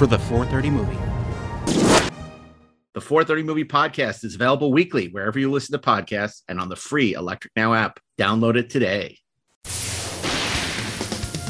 for the 430 movie. The 430 Movie Podcast is available weekly wherever you listen to podcasts and on the free Electric Now app. Download it today.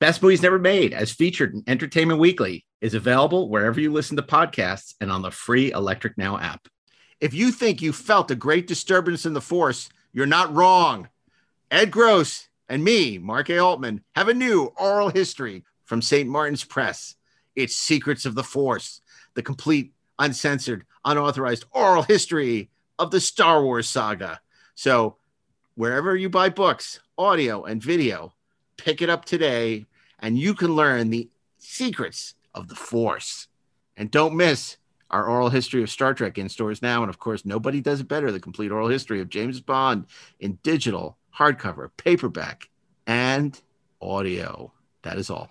Best Movies Never Made, as featured in Entertainment Weekly, is available wherever you listen to podcasts and on the free Electric Now app. If you think you felt a great disturbance in the force, you're not wrong. Ed Gross and me, Mark A. Altman, have a new oral history from St. Martin's Press. It's Secrets of the Force, the complete, uncensored, unauthorized oral history of the Star Wars saga. So, wherever you buy books, audio, and video, pick it up today and you can learn the secrets of the force. And don't miss our oral history of star trek in stores now and of course nobody does it better the complete oral history of james bond in digital hardcover paperback and audio. That is all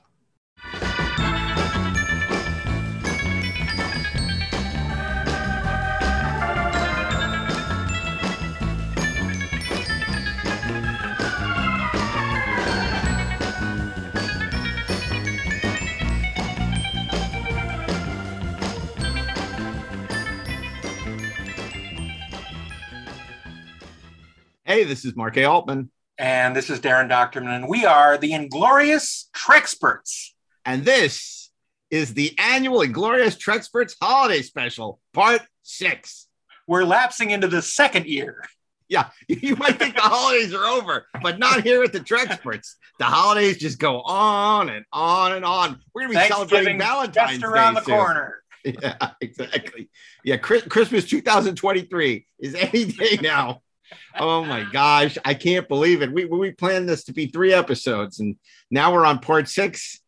hey this is mark a altman And this is Darren Dochterman, and we are the Inglorious Treksperts. and this is the annual inglorious treksperts holiday special part six We're lapsing into the second year. Yeah, you might think the holidays are over, but not here at the Treksperts. The holidays just go on and on and on. We're gonna be celebrating Valentine's just around Day the soon. corner. Yeah, exactly. Yeah, Christmas 2023 is any day now. Oh my gosh, I can't believe it. We we planned this to be three episodes, and now we're on part six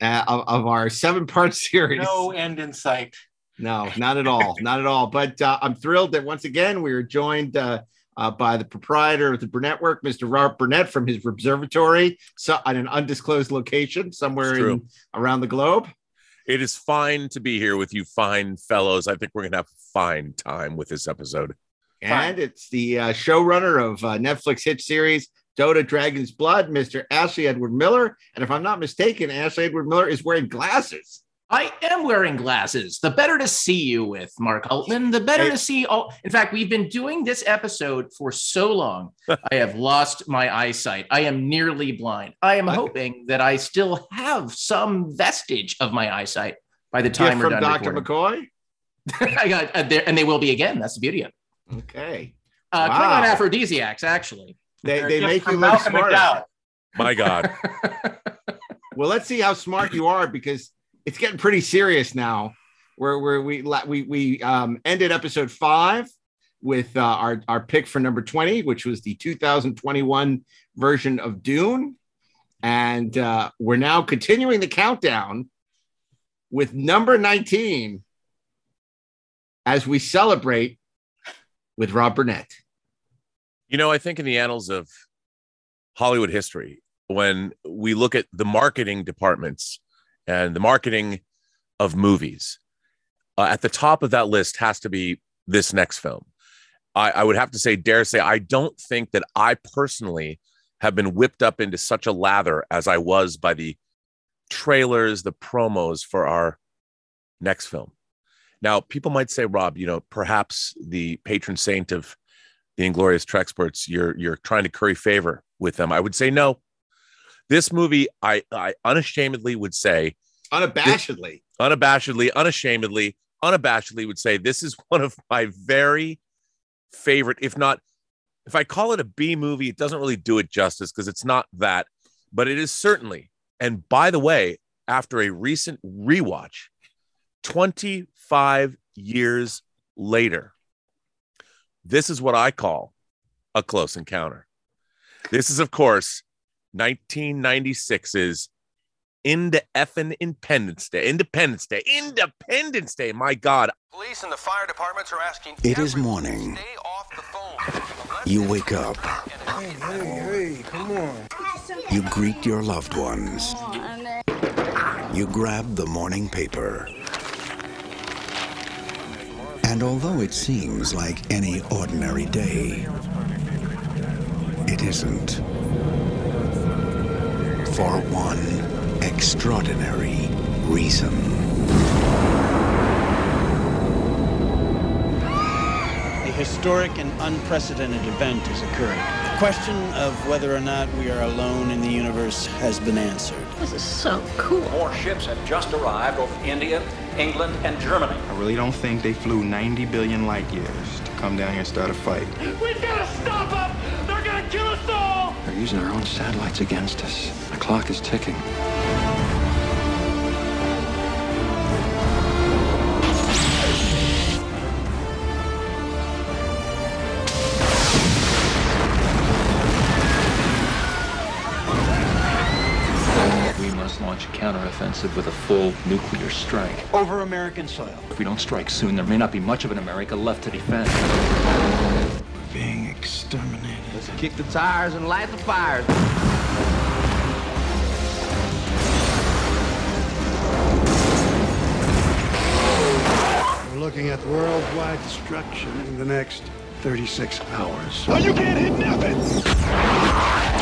uh, of, of our seven part series. No end in sight. No, not at all. not at all. But uh, I'm thrilled that once again we are joined uh, uh, by the proprietor of the Burnett Work, Mr. Robert Burnett, from his observatory so, at an undisclosed location somewhere in, around the globe. It is fine to be here with you, fine fellows. I think we're going to have a fine time with this episode. And it's the uh, showrunner of uh, Netflix hit series Dota Dragon's Blood, Mr. Ashley Edward Miller. And if I'm not mistaken, Ashley Edward Miller is wearing glasses. I am wearing glasses. The better to see you with, Mark Altman. The better Hey. to see all. In fact, we've been doing this episode for so long. I have lost my eyesight. I am nearly blind. I am hoping that I still have some vestige of my eyesight by the Gift time we're from done. Dr. recording. McCoy. I got, uh, there, and they will be again. That's the beauty of it. Okay. Uh, Wow. Klingon aphrodisiacs, actually. They, They're they make you from look Malcolm smarter. McDowell. My God. Well, let's see how smart you are because it's getting pretty serious now. Where where we we we um, ended episode five with uh, our our pick for number twenty, which was the 2021 version of Dune, and uh, we're now continuing the countdown with number 19 as we celebrate with Rob Burnett. You know, I think in the annals of Hollywood history, when we look at the marketing departments and the marketing of movies, uh, at the top of that list has to be this next film. I, I would have to say, dare say, I don't think that I personally have been whipped up into such a lather as I was by the trailers, the promos for our next film. Now, people might say, Rob, you know, perhaps the patron saint of the Inglorious Treksperts, you're you're trying to curry favor with them. I would say no. This movie, I I unashamedly would say, unabashedly, unabashedly, unashamedly, unabashedly would say this is one of my very favorite, if not, if I call it a B movie, it doesn't really do it justice because it's not that, but it is certainly. And by the way, after a recent rewatch, 25 years later, this is what I call a close encounter. This is, of course, 1996's into effing Independence Day. Independence Day. Independence Day. My God. Police and the fire departments are asking. It is morning. You wake up. Hey, hey, hey, come on. You greet your loved ones. You grab the morning paper. And although it seems like any ordinary day, it isn't. For one extraordinary reason. A historic and unprecedented event has occurred. The question of whether or not we are alone in the universe has been answered. This is so cool. More ships have just arrived over India, England, and Germany. I really don't think they flew 90 billion light years to come down here and start a fight. We've gotta stop them! They're gonna kill us all! They're using our own satellites against us. The clock is ticking. Counteroffensive with a full nuclear strike. Over American soil. If we don't strike soon, there may not be much of an America left to defend. We're being exterminated. Let's kick the tires and light the fires. We're looking at worldwide destruction in the next 36 hours. Oh, you can't hit nothing!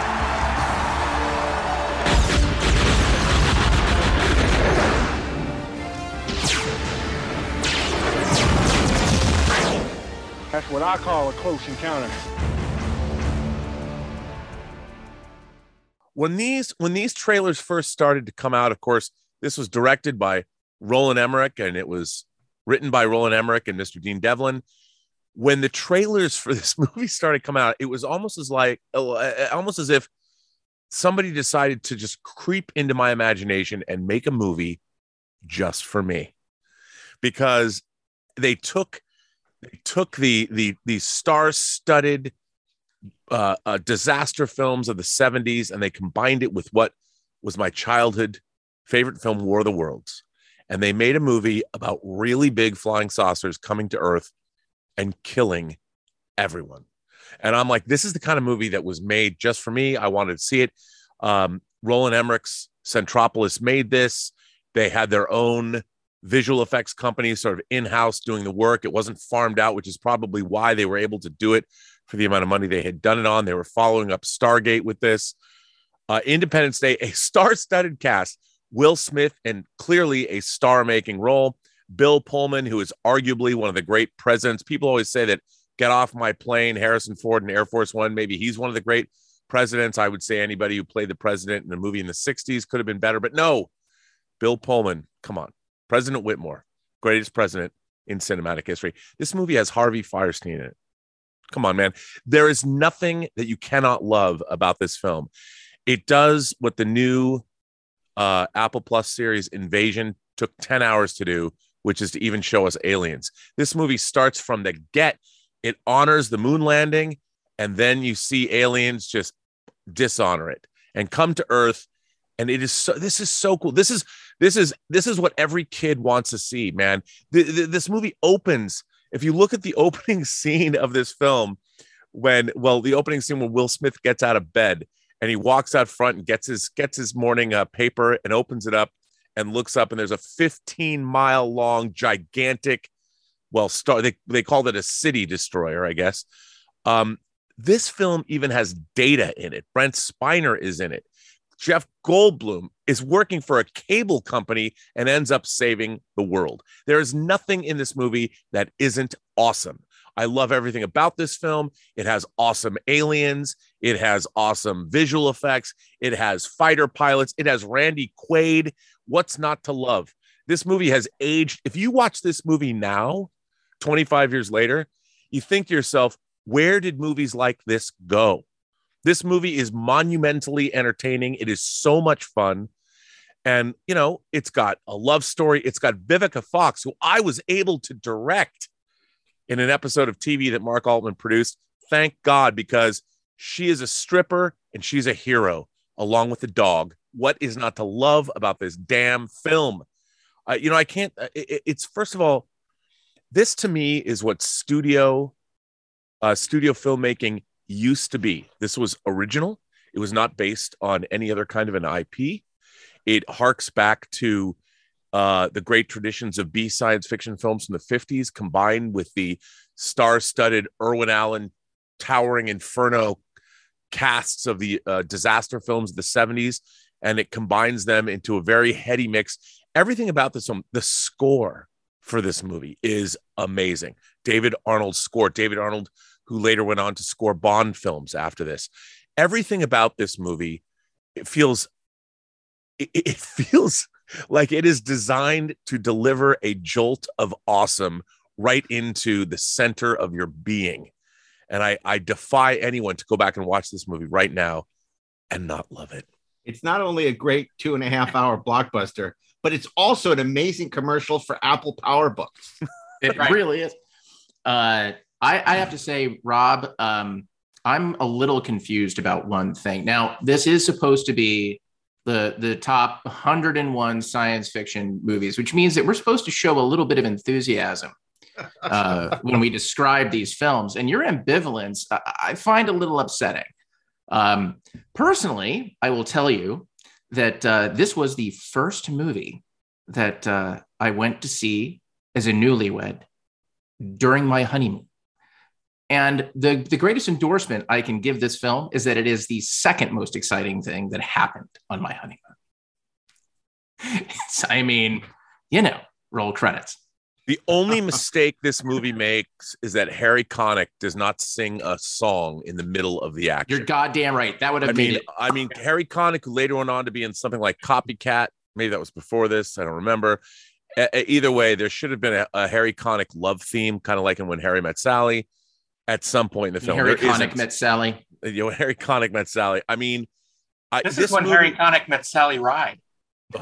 That's what I call a close encounter. When these when these trailers first started to come out, of course, this was directed by Roland Emmerich and it was written by Roland Emmerich and Mr. Dean Devlin. When the trailers for this movie started coming out, it was almost as like uh, uh, uh, almost as if somebody decided to just creep into my imagination and make a movie just for me because they took they took the the the star-studded uh, uh, disaster films of the 70s and they combined it with what was my childhood favorite film war of the worlds. And they made a movie about really big flying saucers coming to earth and killing everyone. And i'm like this is the kind of movie that was made just for me. I wanted to see it. Um, roland emmerich's centropolis made this. They had their own visual effects company sort of in-house doing the work. It wasn't farmed out which is probably why they were able to do it for the amount of money they had done it on. They were following up stargate with this. Uh, independence day a star-studded cast. Will smith and clearly a star-making role. Bill pullman who is arguably one of the great presidents. People always say that get off my plane harrison ford and air force one. Maybe he's one of the great presidents. I would say anybody who played the president in a movie in the 60s could have been better but no. Bill pullman come on President Whitmore, greatest president in cinematic history. This movie has Harvey Fierstein in it. Come on, man. There is nothing that you cannot love about this film. It does what the new uh, Apple Plus series Invasion took 10 hours to do which is to even show us aliens. This movie starts from the get. It honors the moon landing, and then you see aliens just dishonor it and come to Earth. And it is so. This is so cool. This is this is this is what every kid wants to see, man. The, the, this movie opens. If you look at the opening scene of this film, when well, the opening scene when Will Smith gets out of bed and he walks out front and gets his gets his morning uh, paper and opens it up and looks up and there's a 15 mile long gigantic well star they, they called it a city destroyer i guess um, this film even has data in it brent spiner is in it jeff goldblum is working for a cable company and ends up saving the world there is nothing in this movie that isn't awesome I love everything about this film. It has awesome aliens. It has awesome visual effects. It has fighter pilots. It has Randy Quaid. What's not to love? This movie has aged. If you watch this movie now, 25 years later, you think to yourself, where did movies like this go? This movie is monumentally entertaining. It is so much fun. And, you know, it's got a love story. It's got Vivica Fox, who I was able to direct in an episode of TV that Mark Altman produced. Thank God, because she is a stripper and she's a hero along with the dog. What is not to love about this damn film? Uh, you know, I can't. Uh, it, it's first of all, this to me is what studio, uh, studio filmmaking used to be. This was original. It was not based on any other kind of an IP. It harks back to uh, the great traditions of B science fiction films from the 50s, combined with the star studded Irwin Allen towering inferno casts of the uh, disaster films of the 70s. And it combines them into a very heady mix. Everything about this film, the score for this movie is amazing. David Arnold's score, David Arnold, who later went on to score Bond films after this. Everything about this movie, it feels, it, it feels like it is designed to deliver a jolt of awesome right into the center of your being. And I, I defy anyone to go back and watch this movie right now and not love it. It's not only a great two and a half hour blockbuster, but it's also an amazing commercial for Apple PowerBooks. It right. really is. Uh, I, I, have to say, Rob, um, I'm a little confused about one thing. Now, this is supposed to be the the top 101 science fiction movies, which means that we're supposed to show a little bit of enthusiasm uh, when we describe these films. And your ambivalence, I, I find a little upsetting. Um, personally, I will tell you that uh, this was the first movie that uh, I went to see as a newlywed during my honeymoon. And the, the greatest endorsement I can give this film is that it is the second most exciting thing that happened on my honeymoon. I mean, you know, roll credits. The only mistake this movie makes is that Harry Connick does not sing a song in the middle of the action. You're goddamn right. That would have I mean, it. I mean, Harry Connick, who later went on to be in something like Copycat. Maybe that was before this. I don't remember. either way, there should have been a, a Harry Connick love theme, kind of like in When Harry Met Sally at some point in the film. Harry Connick met Sally. You know, Harry Connick met Sally. I mean, I, this, this, is when movie... Harry Connick met Sally Ride.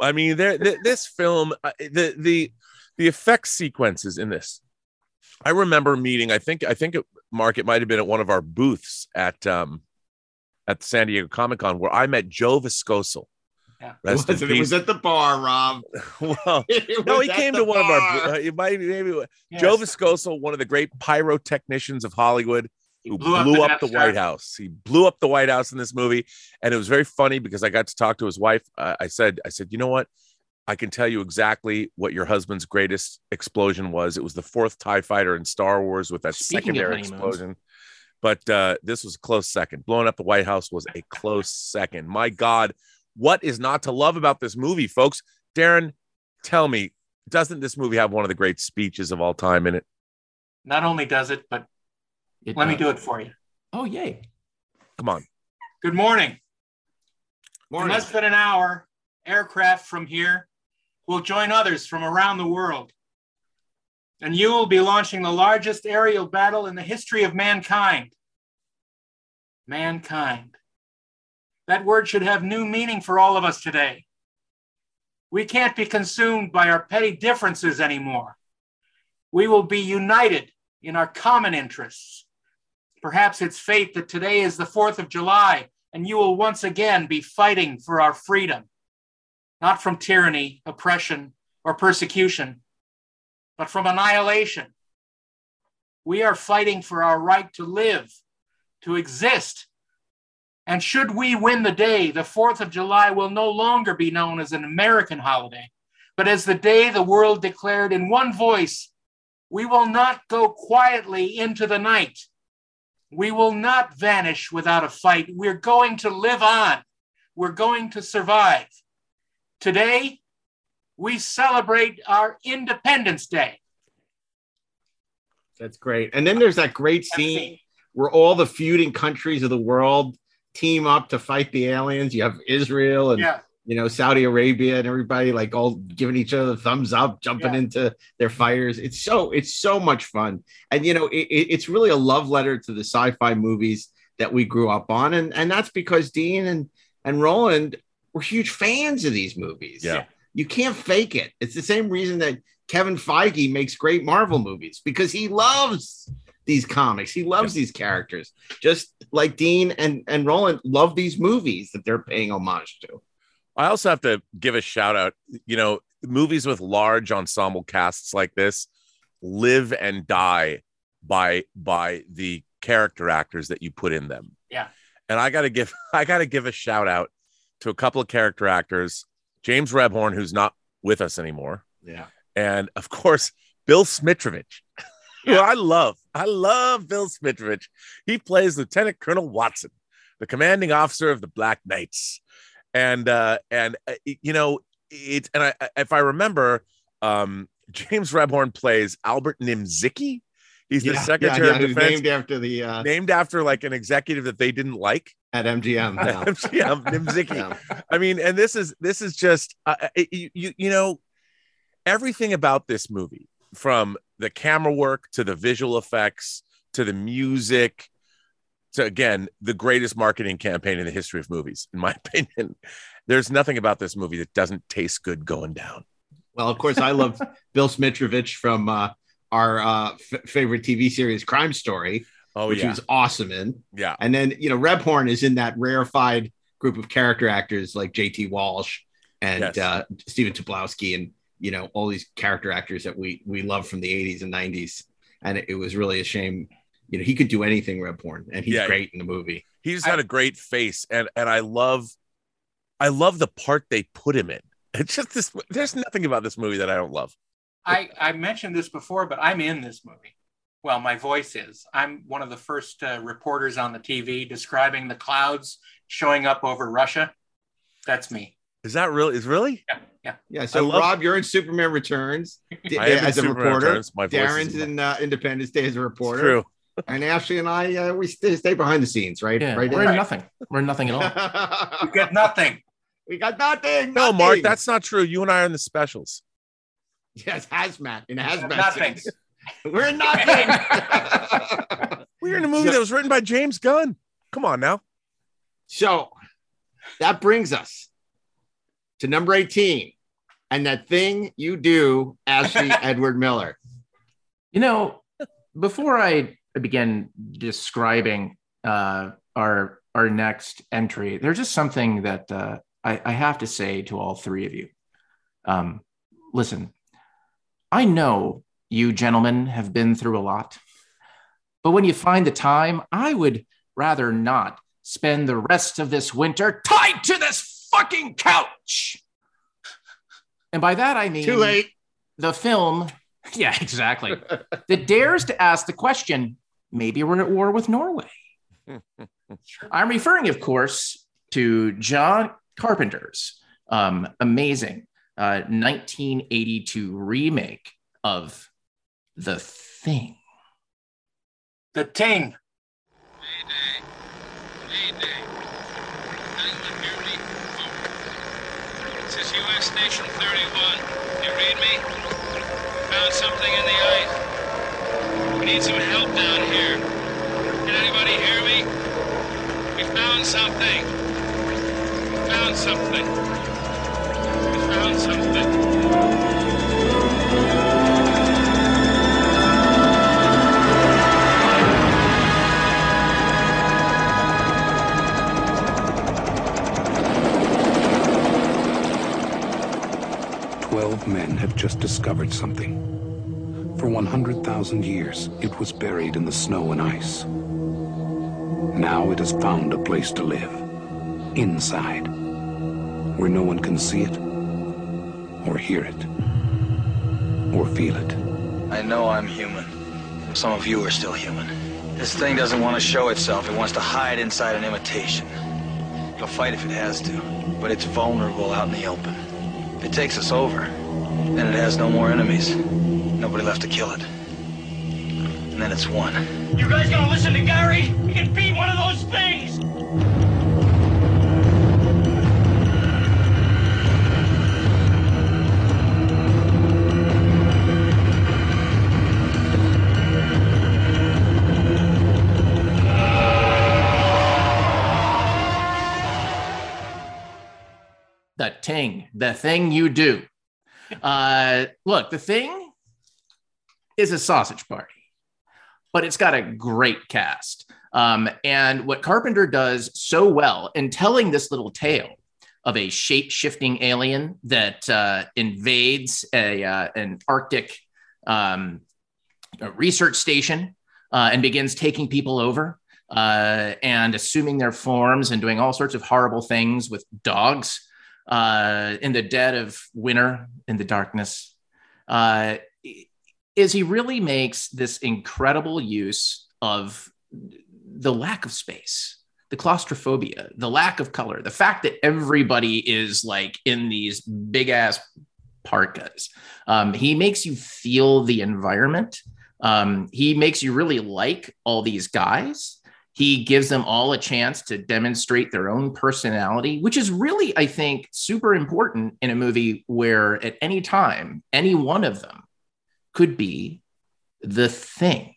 I mean, there this film, uh, the the the effect sequences in this. I remember meeting. I think I think it, Mark, it might have been at one of our booths at um at the San Diego Comic Con where I met Joe Viskocil. Yeah. It, was, it was at the bar, Rob. well, no, he came to one bar. of our. Uh, might maybe yes. Joe Viskocil, one of the great pyrotechnicians of Hollywood, who blew, blew up, the, up the White House. He blew up the White House in this movie, and it was very funny because I got to talk to his wife. Uh, I said, I said, you know what? I can tell you exactly what your husband's greatest explosion was. It was the fourth Tie Fighter in Star Wars with that Speaking secondary explosion. But uh, this was a close second. Blowing up the White House was a close second. My God, what is not to love about this movie, folks? Darren, tell me, doesn't this movie have one of the great speeches of all time in it? Not only does it, but it let does. me do it for you. Oh, yay. Come on. Good morning. morning. In less than an hour, aircraft from here will join others from around the world. And you will be launching the largest aerial battle in the history of mankind. Mankind. That word should have new meaning for all of us today. We can't be consumed by our petty differences anymore. We will be united in our common interests. Perhaps it's fate that today is the 4th of July and you will once again be fighting for our freedom, not from tyranny, oppression, or persecution, but from annihilation. We are fighting for our right to live, to exist. And should we win the day, the 4th of July will no longer be known as an American holiday, but as the day the world declared in one voice we will not go quietly into the night. We will not vanish without a fight. We're going to live on. We're going to survive. Today, we celebrate our Independence Day. That's great. And then there's that great scene where all the feuding countries of the world team up to fight the aliens. You have Israel and yeah. you know Saudi Arabia and everybody like all giving each other thumbs up, jumping Yeah. into their fires. It's so it's so much fun, and you know it, it- it's really a love letter to the sci-fi movies that we grew up on, and and that's because Dean and and Roland were huge fans of these movies. Yeah. you can't fake it. It's the same reason that Kevin Feige makes great Marvel movies because he loves these comics. He loves these characters, just like Dean and and Roland love these movies that they're paying homage to. I also have to give a shout out. You know, movies with large ensemble casts like this live and die by by the character actors that you put in them. Yeah. And I got to give I got to give a shout out to a couple of character actors, James Rebhorn, who's not with us anymore, Yeah. and of course Bill Smitrovich, who I love. I love Bill Smitrovich. He plays Lieutenant Colonel Watson, the commanding officer of the Black Knights, and uh, and uh, you know it. And I, if I remember, um, James Rebhorn plays Albert Nimzicki. He's the Yeah, Secretary yeah, of yeah, who's Defense, named after the uh, named after like an executive that they didn't like at MGM. yeah. MGM Nimzicki. I mean, and this is this is just uh, it- you, you you know everything about this movie from the camera work to the visual effects to the music to again the greatest marketing campaign in the history of movies in my opinion there's nothing about this movie that doesn't taste good going down Well, of course, I love Bill Smitrovich from uh, our uh, f- favorite TV series, Crime Story, oh which yeah he was awesome in. yeah And then, you know, Rebhorn is in that rarefied group of character actors like JT Walsh and Yes. uh, Stephen Tobolowsky and, you know, all these character actors that we we love from the 80s and 90s. And it, it was really a shame. You know, he could do anything, Rebhorn, and he's Yeah. great in the movie. he just had a great face and and i love i love the part they put him in it's just this there's nothing about this movie that i don't love I, I mentioned this before, but I'm in this movie. Well, my voice is. I'm one of the first uh, reporters on the TV describing the clouds showing up over Russia. That's me. Is that really is really Yeah, yeah. Yeah. So, love- Rob, you're in Superman Returns d- I am in as a Superman reporter. Returns. My voice is Darren's in in uh, Independence Day as a reporter. true And Ashley and I, uh, we stay, stay behind the scenes, right? Yeah, right. we're Dan? in nothing. We're in nothing at all. You got nothing. we got nothing. no mark that's not true you and i are in the specials yes, hazmat in hazmat. Nothing. suits. We're in nothing. we're in a movie So- that was written by james gunn come on now so that brings us to number 18 and that thing you do, Ashley Edward Miller. You know, before I begin describing uh, our our next entry, there's just something that uh, I, I have to say to all three of you. Um, listen, I know you gentlemen have been through a lot, but when you find the time, I would rather not spend the rest of this winter tied to this fucking couch. And by that I mean Too late. the film, yeah, exactly, that dares to ask the question maybe we're at war with Norway. I'm referring, of course, to John Carpenter's um, amazing uh, 1982 remake of The Thing. The Ting. This Station 31. You read me? Found something in the ice. We need some help down here. Can anybody hear me? We found something. We Found something. We found something. Men have just discovered something. For 100,000 years, it was buried in the snow and ice. Now it has found a place to live. Inside. Where no one can see it, or hear it, or feel it. I know I'm human. Some of you are still human. This thing doesn't want to show itself. It wants to hide inside an imitation. It'll fight if it has to, but it's vulnerable out in the open. If it takes us over, then it has no more enemies. Nobody left to kill it. And then it's won. You guys gonna listen to Gary? He can beat one of those things! the ting, the thing you do. Uh, look, the thing is a sausage party, but it's got a great cast. Um, and what Carpenter does so well in telling this little tale of a shape shifting alien that uh, invades a, uh, an Arctic um, research station uh, and begins taking people over uh, and assuming their forms and doing all sorts of horrible things with dogs uh, in the dead of winter in the darkness uh, is he really makes this incredible use of the lack of space the claustrophobia the lack of color the fact that everybody is like in these big ass parkas. Um, he makes you feel the environment. Um, he makes you really like all these guys he gives them all a chance to demonstrate their own personality, which is really, I think, super important in a movie where at any time, any one of them could be the thing.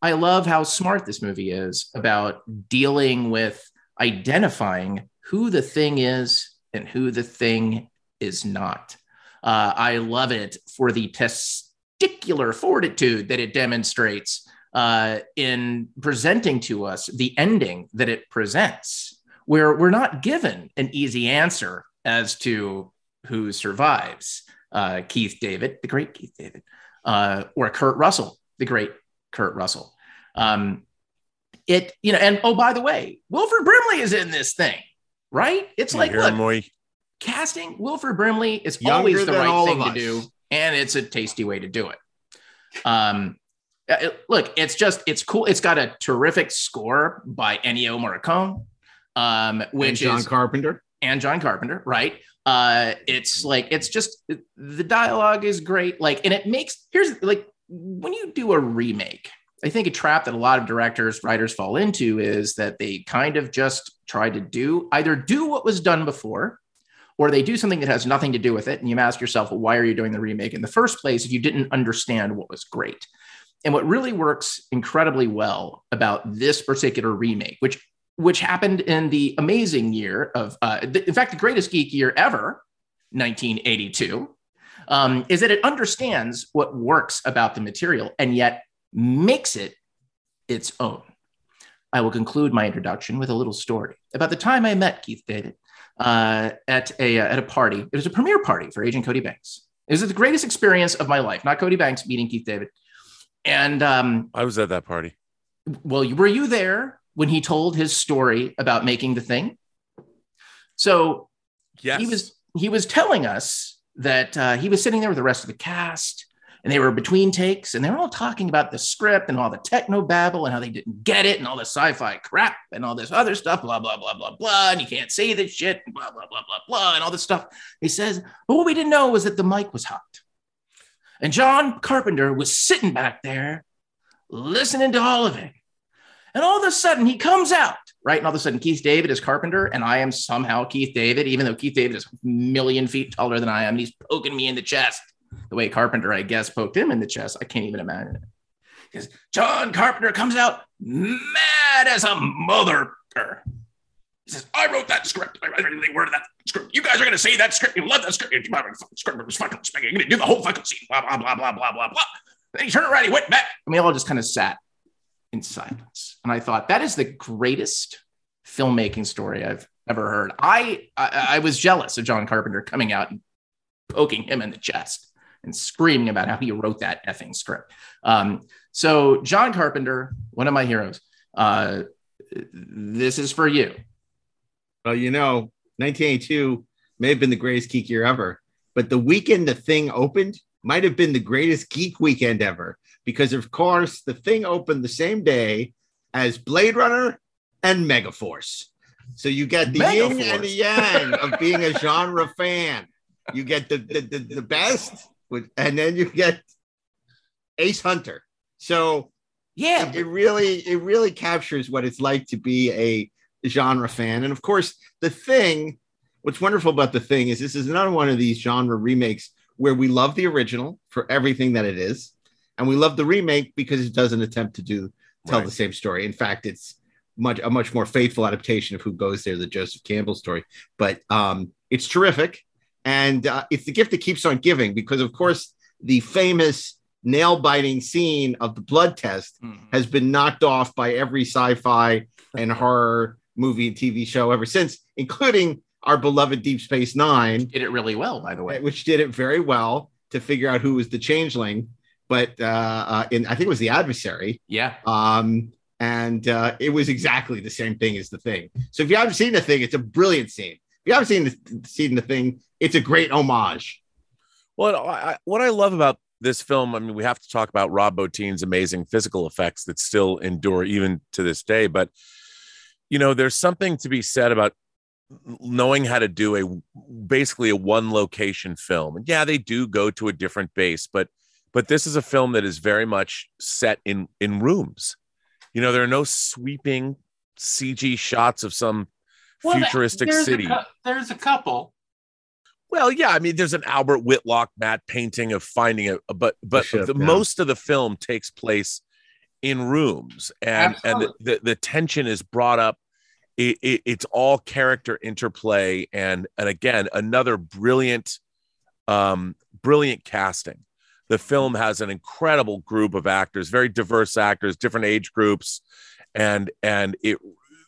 I love how smart this movie is about dealing with identifying who the thing is and who the thing is not. Uh, I love it for the testicular fortitude that it demonstrates uh, in presenting to us the ending that it presents, where we're not given an easy answer as to who survives uh, Keith David, the great Keith David, uh, or Kurt Russell, the great Kurt Russell. Um, it, you know, and oh, by the way, Wilford Brimley is in this thing, right? It's like, look, casting Wilford Brimley is Younger always the right thing to do, and it's a tasty way to do it. Um, it- look, it's just it's cool. It's got a terrific score by Ennio Morricone, um, which is John is Carpenter and John Carpenter, right? Uh, it's like it's just the dialogue is great. Like, and it makes here's like when you do a remake. I think a trap that a lot of directors, writers fall into is that they kind of just try to do either do what was done before, or they do something that has nothing to do with it. And you ask yourself, well, why are you doing the remake in the first place if you didn't understand what was great? And what really works incredibly well about this particular remake, which which happened in the amazing year of, uh, in fact, the greatest geek year ever, 1982, um, is that it understands what works about the material and yet makes it its own. I will conclude my introduction with a little story about the time I met Keith David uh, at a uh, at a party. It was a premiere party for Agent Cody Banks. It was the greatest experience of my life. Not Cody Banks meeting Keith David, and um, I was at that party. well, were you there when he told his story about making the thing? So yes. he was he was telling us that uh, he was sitting there with the rest of the cast, and they were between takes, and they were all talking about the script and all the techno babble and how they didn't get it and all the sci-fi crap and all this other stuff, blah blah blah blah blah, and you can't say this shit, and blah blah blah blah blah, and all this stuff. He says, but what we didn't know was that the mic was hot, and John Carpenter was sitting back there listening to all of it. And all of a sudden he comes out, right? And all of a sudden Keith David is Carpenter, and I am somehow Keith David, even though Keith David is a million feet taller than I am. And he's poking me in the chest the way Carpenter, I guess, poked him in the chest. I can't even imagine it. Because John Carpenter comes out mad as a mother. Says, I wrote that script. I read every word of that script. You guys are going to say that script. You love that script. You're going to do the whole fucking scene. Blah, blah, blah, blah, blah, blah, blah. Then he turned around, he went back. And we all just kind of sat in silence. And I thought, that is the greatest filmmaking story I've ever heard. I, I, I was jealous of John Carpenter coming out and poking him in the chest and screaming about how he wrote that effing script. Um, so, John Carpenter, one of my heroes, uh, this is for you. Well, you know, 1982 may have been the greatest geek year ever, but the weekend the thing opened might have been the greatest geek weekend ever because, of course, the thing opened the same day as Blade Runner and Megaforce. So you get the yin and the yang of being a genre fan. You get the the, the, the best, with, and then you get Ace Hunter. So yeah, it, it, really it really captures what it's like to be a genre fan. And of course, the thing. What's wonderful about the thing is this is another one of these genre remakes where we love the original for everything that it is, and we love the remake because it doesn't attempt to do tell right. the same story. In fact, it's much a much more faithful adaptation of Who Goes There, the Joseph Campbell story. But um, it's terrific, and uh, it's the gift that keeps on giving because, of course, the famous nail biting scene of the blood test mm. has been knocked off by every sci-fi and horror movie and TV show ever since, including our beloved Deep Space Nine. Did it really well, by the way. Which did it very well to figure out who was the changeling. But uh, uh, in I think it was the adversary. Yeah. Um, and uh, it was exactly the same thing as the thing. So if you haven't seen the thing, it's a brilliant scene. If you haven't seen the, seen the thing, it's a great homage. Well, I, what I love about this film, I mean, we have to talk about Rob Bottin's amazing physical effects that still endure even to this day. But you know, there's something to be said about knowing how to do a basically a one location film. And yeah, they do go to a different base, but but this is a film that is very much set in in rooms. You know, there are no sweeping CG shots of some well, futuristic there's city. A, there's a couple. Well, yeah, I mean, there's an Albert Whitlock matte painting of finding a, but but ship, the, yeah. most of the film takes place in rooms, and Absolutely. and the, the, the tension is brought up. It, it, it's all character interplay, and and again, another brilliant, um, brilliant casting. The film has an incredible group of actors, very diverse actors, different age groups, and and it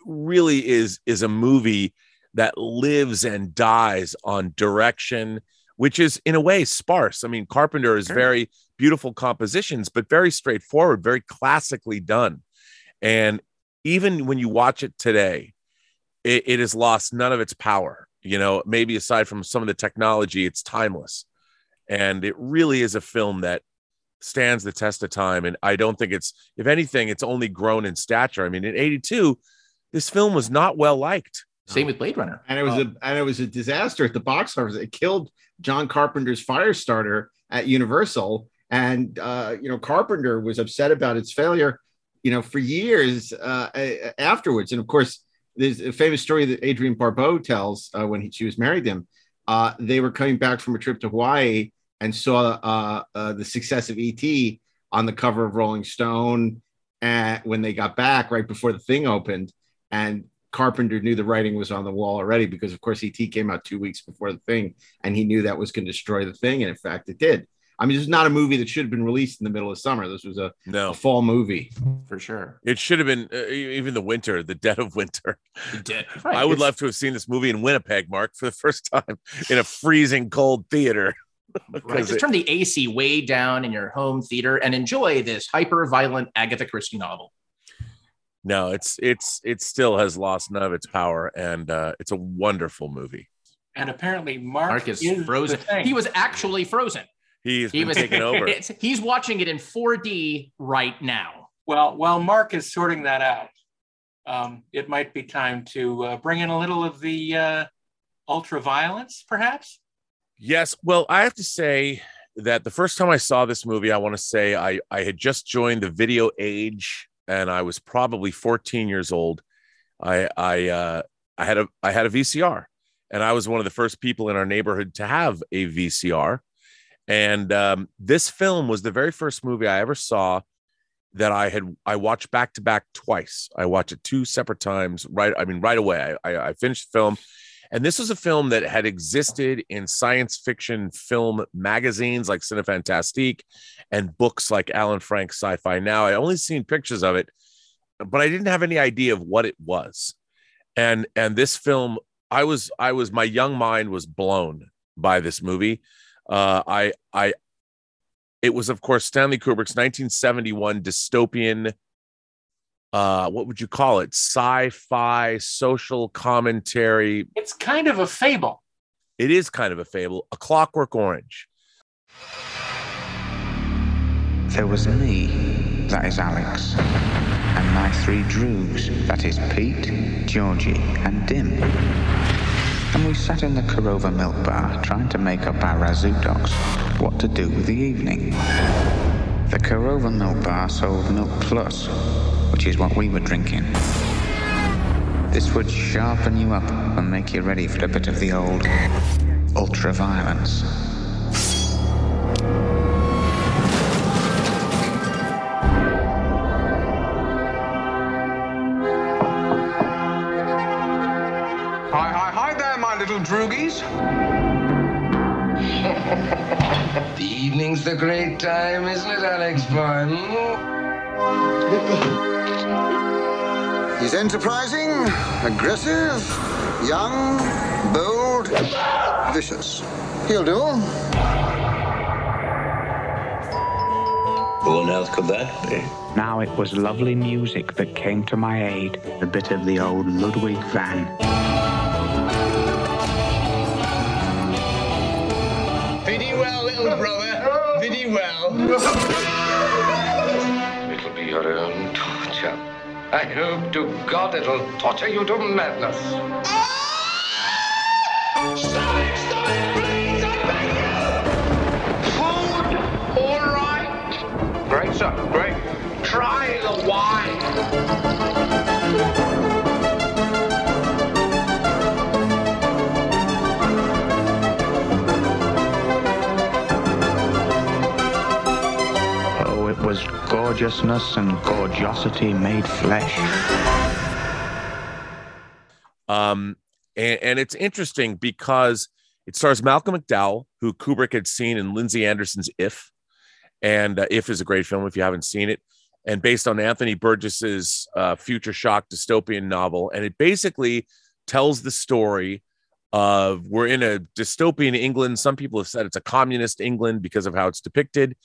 really is is a movie that lives and dies on direction, which is in a way sparse. I mean, Carpenter is very beautiful compositions, but very straightforward, very classically done. And even when you watch it today, it, it has lost none of its power. You know, maybe aside from some of the technology, it's timeless. And it really is a film that stands the test of time. And I don't think it's, if anything, it's only grown in stature. I mean, in 82, this film was not well liked. Same with Blade Runner. And it was oh. a and it was a disaster at the box office. It killed John Carpenter's Firestarter at Universal. And uh, you know, Carpenter was upset about its failure, you know, for years uh, afterwards. And of course, there's a famous story that Adrienne Barbeau tells uh, when he, she was married to him. Uh, they were coming back from a trip to Hawaii and saw uh, uh, the success of ET on the cover of Rolling Stone and when they got back right before the thing opened. And Carpenter knew the writing was on the wall already because, of course, ET came out two weeks before the thing, and he knew that was going to destroy the thing, and in fact, it did. I mean, this is not a movie that should have been released in the middle of summer. This was a, no. a fall movie for sure. It should have been uh, even the winter, the dead of winter. Dead. Right. I would it's... love to have seen this movie in Winnipeg, Mark, for the first time in a freezing cold theater. right. Just it... turn the AC way down in your home theater and enjoy this hyper violent Agatha Christie novel no, it's it's it still has lost none of its power, and uh, it's a wonderful movie. And apparently, Mark, Mark is, is frozen. He was actually frozen. He's he was taken over. He's watching it in 4D right now. Well, while Mark is sorting that out, um, it might be time to uh, bring in a little of the uh, ultra violence, perhaps. Yes. Well, I have to say that the first time I saw this movie, I want to say I I had just joined the video age and I was probably 14 years old. I I uh, I had a I had a VCR, and I was one of the first people in our neighborhood to have a VCR. And um, this film was the very first movie I ever saw that I had I watched back to back twice. I watched it two separate times. Right, I mean, right away. I, I, I finished the film, and this was a film that had existed in science fiction film magazines like Cinefantastique and books like Alan Frank's Sci-Fi Now. I only seen pictures of it, but I didn't have any idea of what it was. And and this film, I was I was my young mind was blown by this movie. Uh, I I it was of course Stanley Kubrick's 1971 dystopian uh what would you call it sci-fi social commentary It's kind of a fable. it is kind of a fable a clockwork orange There was me, that is Alex, and my three droogs, that is Pete, Georgie, and Dim. And we sat in the Korova milk bar trying to make up our razoo what to do with the evening. The Korova milk bar sold Milk Plus, which is what we were drinking. This would sharpen you up and make you ready for a bit of the old ultra violence. Droogies. the evening's the great time, isn't it, Alex boy? He's enterprising, aggressive, young, bold, vicious. He'll do. Who on earth could that be? Now it was lovely music that came to my aid, a bit of the old Ludwig van. It'll be your own torture. I hope to God it'll torture you to madness. Food, all right. Great, sir. Great. Try the wine. Gorgeousness and gorgeosity made flesh. Um, and, and it's interesting because it stars Malcolm McDowell, who Kubrick had seen in Lindsay Anderson's If, and uh, If is a great film if you haven't seen it, and based on Anthony Burgess's uh, future shock dystopian novel, and it basically tells the story of we're in a dystopian England. Some people have said it's a communist England because of how it's depicted,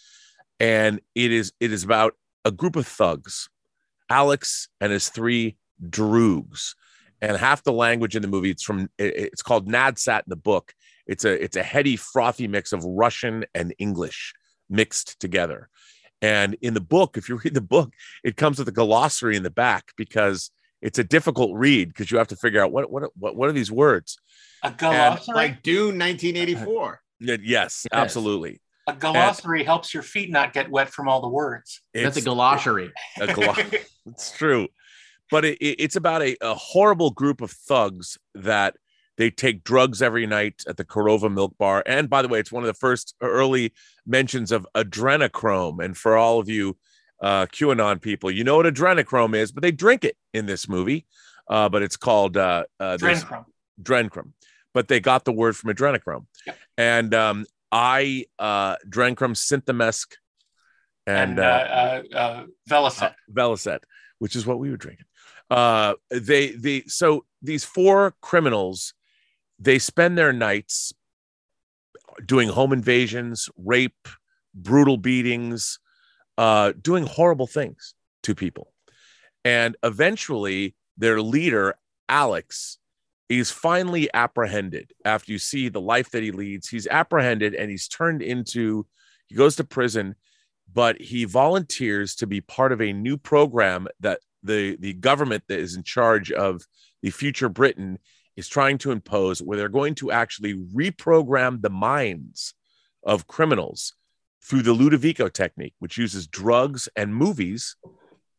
and it is it is about a group of thugs, Alex and his three droogs. And half the language in the movie it's from it's called nadsat in the book. It's a it's a heady frothy mix of russian and english mixed together. And in the book if you read the book it comes with a glossary in the back because it's a difficult read because you have to figure out what what what, what are these words? A glossary? like Dune 1984. Y- yes. absolutely A glossary helps your feet not get wet from all the words. It's- A glo- it's true. But it, it- it's about a, a horrible group of thugs that they take drugs every night at the Korova Milk Bar. And by the way, it's one of the first early mentions of adrenochrome. And for all of you uh, QAnon people, you know what adrenochrome is, but they drink it in this movie. Uh, but it's called uh, uh, there's- Adrenochrome. Drenchrome. But they got the word from adrenochrome. And um, I, uh, Drenchrome synthemesc and, And, uh, uh, uh, Vellocet. Vellocet, which is what we were drinking. Uh, they the so these four criminals, they spend their nights doing home invasions, rape, brutal beatings, uh, doing horrible things to people, and eventually their leader Alex is finally apprehended after you see the life that he leads. He's apprehended and he's turned into he goes to prison but he volunteers to be part of a new program that the the government that is in charge of the future Britain is trying to impose where they're going to actually reprogram the minds of criminals through the Ludovico technique which uses drugs and movies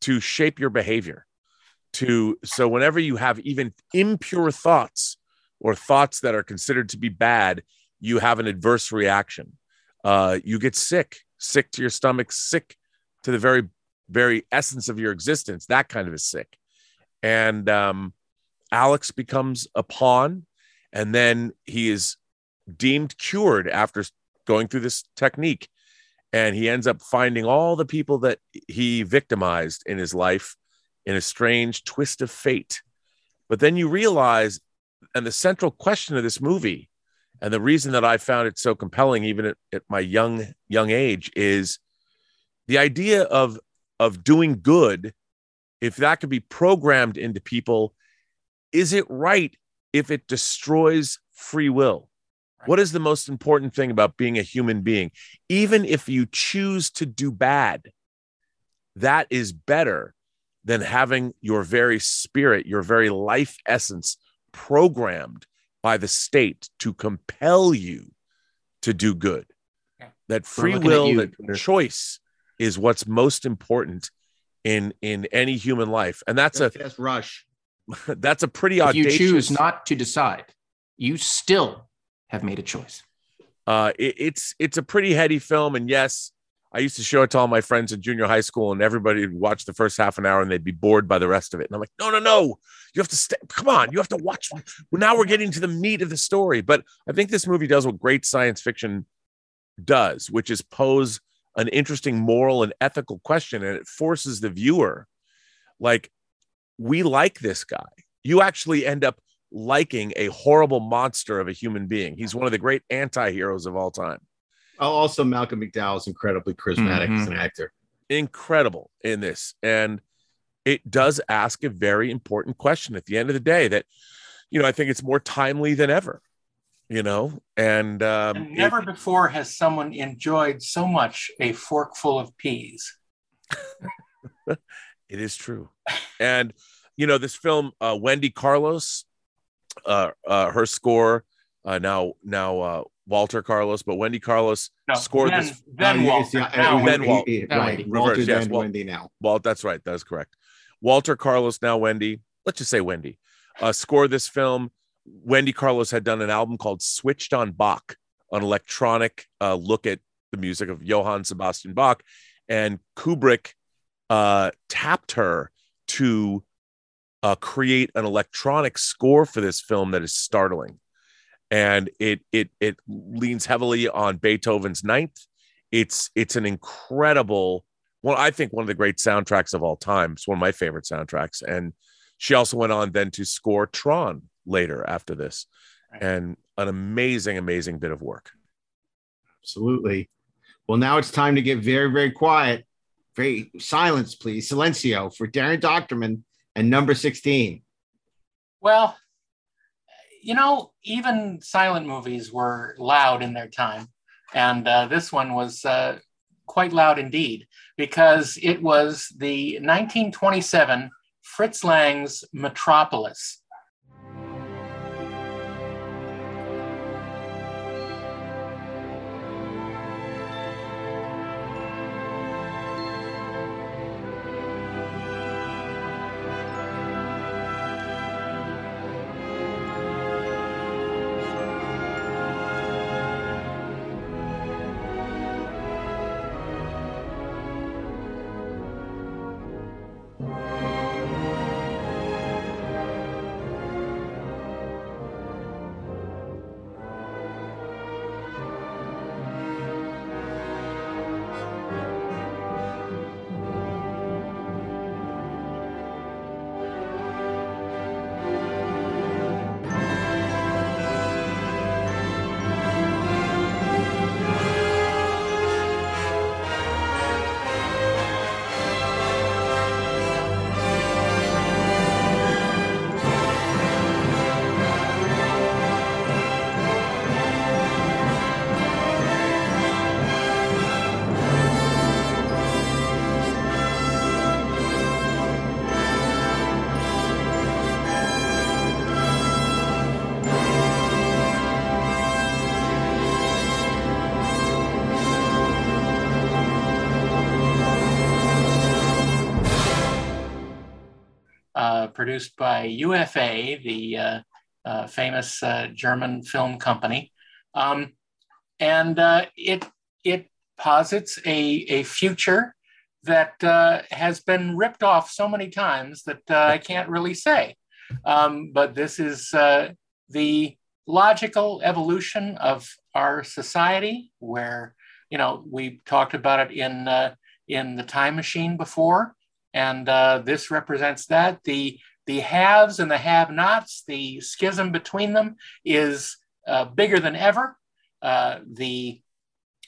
to shape your behavior to so whenever you have even impure thoughts or thoughts that are considered to be bad you have an adverse reaction uh, you get sick sick to your stomach sick to the very very essence of your existence. That kind of is sick. And um, Alex becomes a pawn, and then he is deemed cured after going through this technique. And he ends up finding all the people that he victimized in his life in a strange twist of fate. But then you realize, and the central question of this movie, and the reason that I found it so compelling, even at, at my young young age, is the idea of of doing good. If that could be programmed into people, is it right if it destroys free will? What is the most important thing about being a human being? Even if you choose to do bad, that is better than having your very spirit, your very life essence programmed by the state to compel you to do good. That free will, that choice is what's most important in in any human life. And that's a fast rush. That's a pretty If audacious you choose not to decide, you still have made a choice. Uh, it, it's it's a pretty heady film, and yes, I used to show it to all my friends in junior high school, and everybody would watch the first half an hour, and they'd be bored by the rest of it. And I'm like, no, no, no, you have to stay. Come on, you have to watch. Well, now we're getting to the meat of the story. But I think this movie does what great science fiction does, which is pose an interesting moral and ethical question, and it forces the viewer, like, we like this guy. You actually end up liking a horrible monster of a human being. He's one of the great anti-heroes of all time. Oh, also, Malcolm McDowell is incredibly charismatic as Mm-hmm. an actor. Incredible in this. And it does ask a very important question at the end of the day that, you know, I think it's more timely than ever, you know, and, um, And it- never before has someone enjoyed so much a fork full of peas. It is true. And you know, this film, uh, Wendy Carlos, uh, uh, her score, uh, now now uh, Walter Carlos, but Wendy Carlos No, scored then- this. then Uh, Walter, it's- now uh, then he- Wal- he- now right, Wendy. Walter, Reverse, yes, then Wal- Wendy now. Well, that's right. That's correct. Walter Carlos, now Wendy. Let's just say Wendy. Uh, scored this film. Wendy Carlos had done an album called Switched on Bach, an electronic uh, look at the music of Johann Sebastian Bach. And Kubrick uh, tapped her to uh, create an electronic score for this film that is startling. And it it it leans heavily on Beethoven's Ninth. It's it's an incredible well, I think one of the great soundtracks of all time. It's one of my favorite soundtracks. And she also went on then to score Tron later after this. And an amazing, amazing bit of work. Absolutely. Well, now it's time to get very, very quiet. Very silence, please. Silencio for Darren Dochterman and number 16. Well, you know, even silent movies were loud in their time. And uh, this one was uh, quite loud indeed because it was the 1927 Fritz Lang's Metropolis. Produced by UFA, the uh, uh, famous uh, German film company, um, and it it posits a a future that uh, has been ripped off so many times that uh, I can't really say. Um, but this is uh, the logical evolution of our society, where you know we talked about it in in the time machine before, and this represents that. The the haves and the have-nots, the schism between them is uh, bigger than ever. the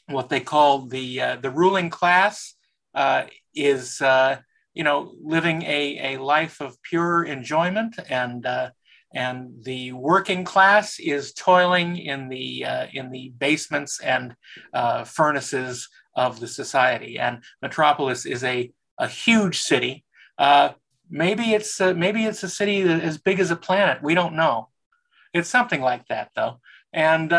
what they call the the ruling class uh, is uh, you know living a, a life of pure enjoyment and uh, and the working class is toiling in the uh, in the basements and uh, furnaces of the society and metropolis is a, a huge city uh, maybe it's a, maybe it's a city as big as a planet. We don't know. It's something like that though. And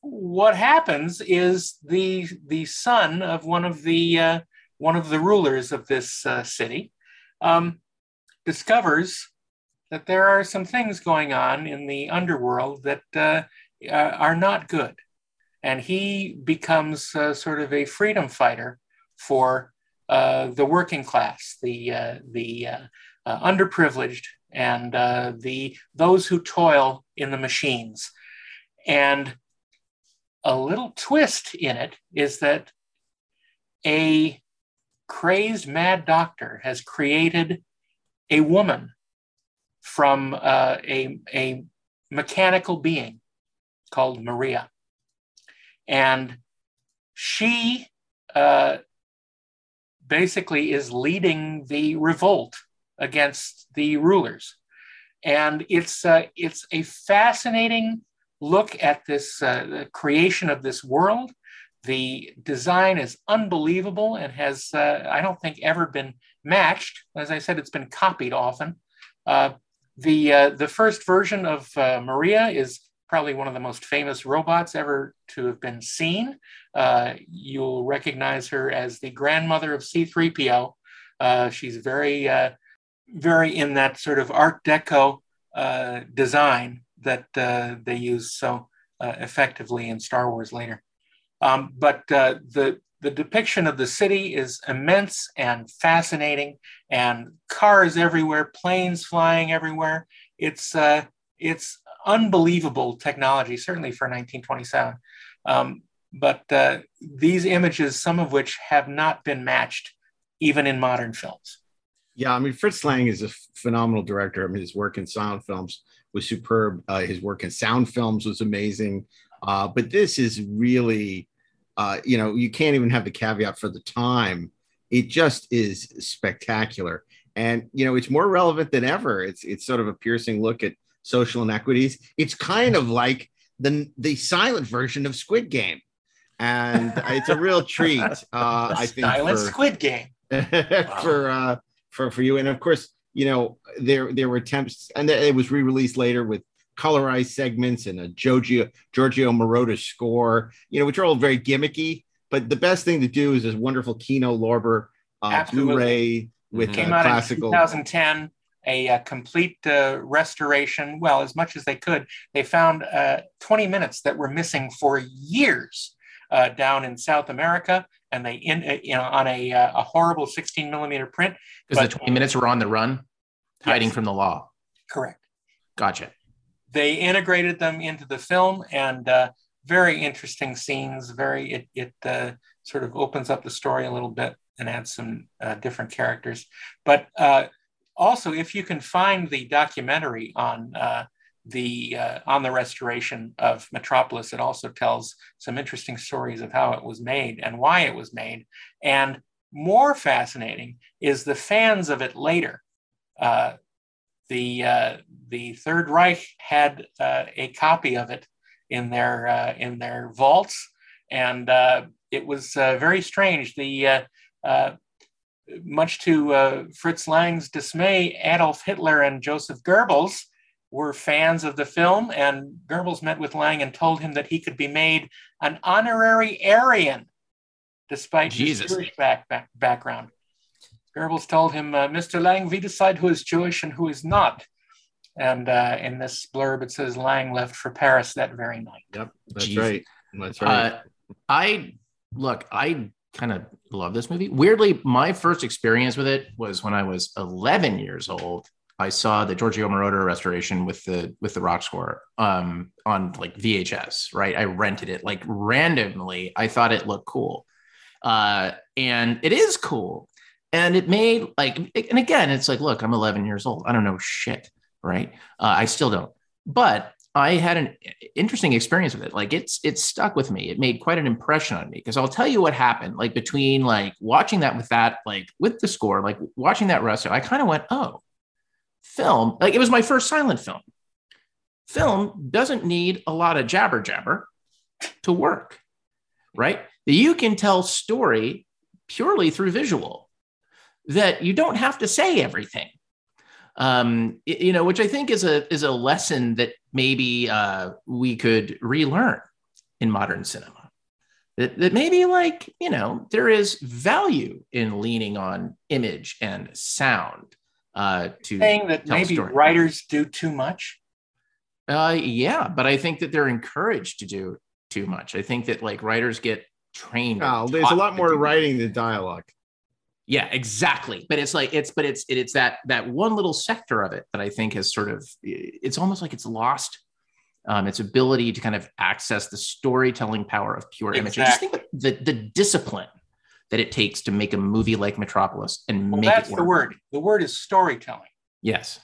what happens is the the son of one of the uh, one of the rulers of this uh, city, um, discovers that there are some things going on in the underworld that uh, uh are not good. And he becomes uh, sort of a freedom fighter for uh, the working class, the, the underprivileged, and the, those who toil in the machines. And a little twist in it is that a crazed mad doctor has created a woman from uh, a, a mechanical being called Maria. And she uh, basically is leading the revolt against the rulers. And it's, uh, it's a fascinating look at this uh, creation of this world the design is unbelievable and has, uh, I don't think, ever been matched. As I said, it's been copied often. Uh, the, uh, the first version of uh, Maria is probably one of the most famous robots ever to have been seen. Uh, you'll recognize her as the grandmother of C3PO. Uh, she's very, very in that sort of Art Deco design that they use so effectively in Star Wars later. Um, but uh, the the depiction of the city is immense and fascinating, and cars everywhere, planes flying everywhere. It's uh, it's unbelievable technology, certainly for 1927. Um, but uh, these images, some of which have not been matched, even in modern films. Yeah, I mean Fritz Lang is a phenomenal director. I mean his work in silent films was superb. Uh, his work in sound films was amazing. Uh, but this is really, uh, you know, you can't even have the caveat for the time. It just is spectacular, and you know, it's more relevant than ever. It's it's sort of a piercing look at social inequities. It's kind of like the the silent version of Squid Game, and it's a real treat. Uh, I think silent for, Squid Game for uh, for for you, and of course, you know, there there were attempts, and it was re-released later with colorized segments and a Giorgio Giorgio Moroder score, you know, which are all very gimmicky. But the best thing to do is this wonderful Kino Lorber uh, Blu-ray with Came uh, out classical. in 2010, a, uh complete uh, restoration. Well, as much as they could, they found uh, 20 minutes that were missing for years uh, down in South America, and they in uh, you know on a, uh, a horrible 16 millimeter print. Because the 20 minutes were on the run, hiding from the law. Correct. Gotcha. they integrated them into the film and uh, very interesting scenes very it, it uh, sort of opens up the story a little bit and adds some uh, different characters but uh, also if you can find the documentary on uh, the uh, on the restoration of metropolis it also tells some interesting stories of how it was made and why it was made. And more fascinating is the fans of it later. Uh, the uh, the Third Reich had uh, a copy of it in their uh, in their vaults, and it was very strange. The much to uh, Fritz Lang's dismay, Adolf Hitler and Joseph Goebbels were fans of the film, and Goebbels met with Lang and told him that he could be made an honorary Aryan, despite Jesus. his Jewish back, back, background. Goebbels told him, uh, Mr. Lang, we decide who is Jewish and who is not. And uh, in this blurb, it says Lang left for Paris that very night. Yep, that's Jesus. right. That's right. Uh, I look, I kind of love this movie. Weirdly, my first experience with it was when I was 11 years old. I saw the Giorgio Moroder restoration with the with the rock score um, on like VHS. Right, I rented it like randomly. I thought it looked cool, uh, and it is cool. And it made like, and again, it's like, look, I'm 11 years old. I don't know shit, right? Uh, I still don't. But I had an interesting experience with it. Like it's it stuck with me. It made quite an impression on me because I'll tell you what happened. Like between like watching that with that like with the score, like watching that resto, I kind of went, oh, film. Like it was my first silent film. Film doesn't need a lot of jabber jabber to work, right? You can tell story purely through visual. That you don't have to say everything um, you know, which I think is a is a lesson that maybe uh, we could relearn in modern cinema. That, that maybe like you know there is value in leaning on image and sound uh, to saying that maybe writers do too much. Uh, yeah, but I think that they're encouraged to do too much. I think that like writers get trained. Oh, there's a lot more writing than dialogue. Yeah, exactly. But it's like it's but it's it, it's that that one little sector of it that I think has sort of it's almost like it's lost um, its ability to kind of access the storytelling power of pure image. I just think the the discipline that it takes to make a movie like Metropolis and well, make that's it the word. The word is storytelling. Yes,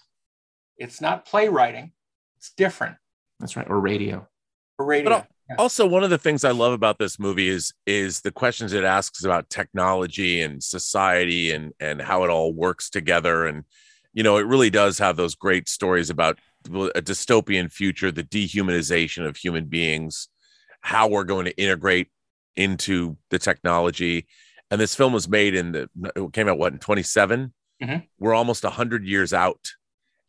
it's not playwriting. It's different. That's right. Or radio. Or radio. But also one of the things i love about this movie is is the questions it asks about technology and society and and how it all works together. And you know it really does have those great stories about a dystopian future the dehumanization of human beings how we're going to integrate into the technology. And this film was made in the it came out what in 27 mm-hmm. we're almost 100 years out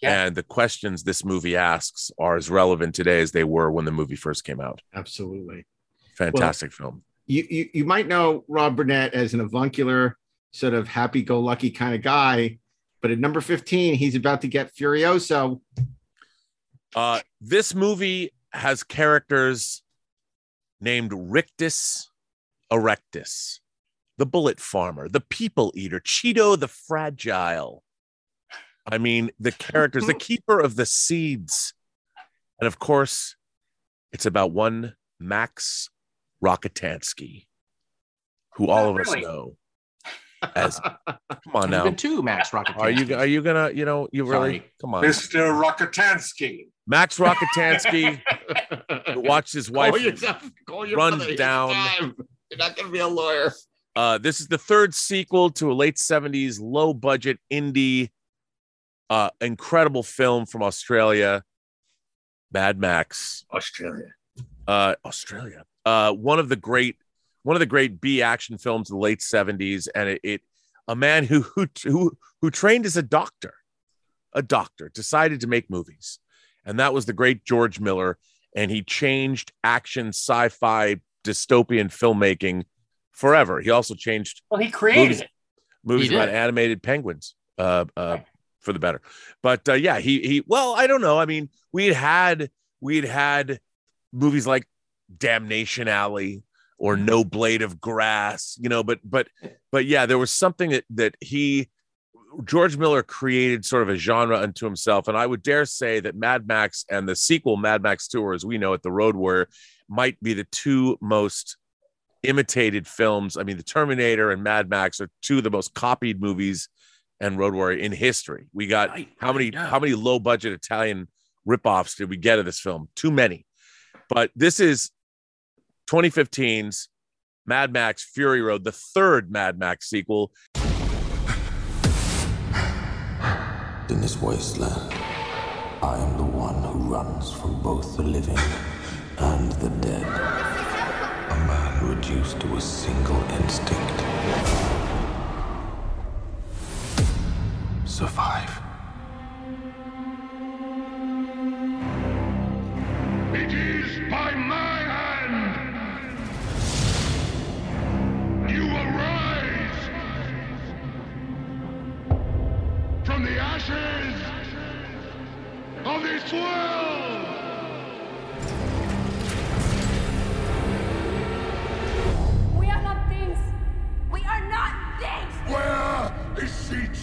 yeah. And the questions this movie asks are as relevant today as they were when the movie first came out. Absolutely. Fantastic well, film. You, you you might know Rob Burnett as an avuncular, sort of happy-go-lucky kind of guy, but at number 15, he's about to get Furioso. Uh, this movie has characters named Rictus Erectus, the bullet farmer, the people eater, Cheedo the fragile, I mean, the characters, the keeper of the seeds. And of course, it's about one Max Rockatansky, who all of really. us know as come on now. Even two Max Rockatansky. Are you are you gonna, you know, you really Sorry. come on. Mr. Rockatansky. Max Rockatansky watched his wife Call yourself, call your run brother, down. time. You're not going to be a lawyer. Uh, this is the third sequel to a late 70s low budget indie uh, incredible film from Australia, Mad Max. Australia. Uh, Australia. Uh, one of the great, one of the great B action films of the late seventies, and it, it, a man who who who who trained as a doctor, a doctor, decided to make movies, and that was the great George Miller, and he changed action, sci-fi, dystopian filmmaking forever. He also changed. Well, he created movies, movies He about animated penguins. Uh, uh, for the better. But uh, yeah, he he. Well, I don't know. I mean, we'd had we'd had movies like Damnation Alley or No Blade of Grass, you know. But but but yeah, there was something that that he George Miller created sort of a genre unto himself, and I would dare say that Mad Max and the sequel Mad Max Two, as we know it, The Road Warrior, might be the two most imitated films. I mean, The Terminator and Mad Max are two of the most copied movies and Road Warrior in history. We got how many how many low budget Italian ripoffs did we get of this film? Too many. But this is 2015's Mad Max Fury Road, the third Mad Max sequel. In this wasteland, I am the one who runs from both the living and the dead. A man reduced to a single instinct. Survive. It is by my hand. You arise from the ashes of this world.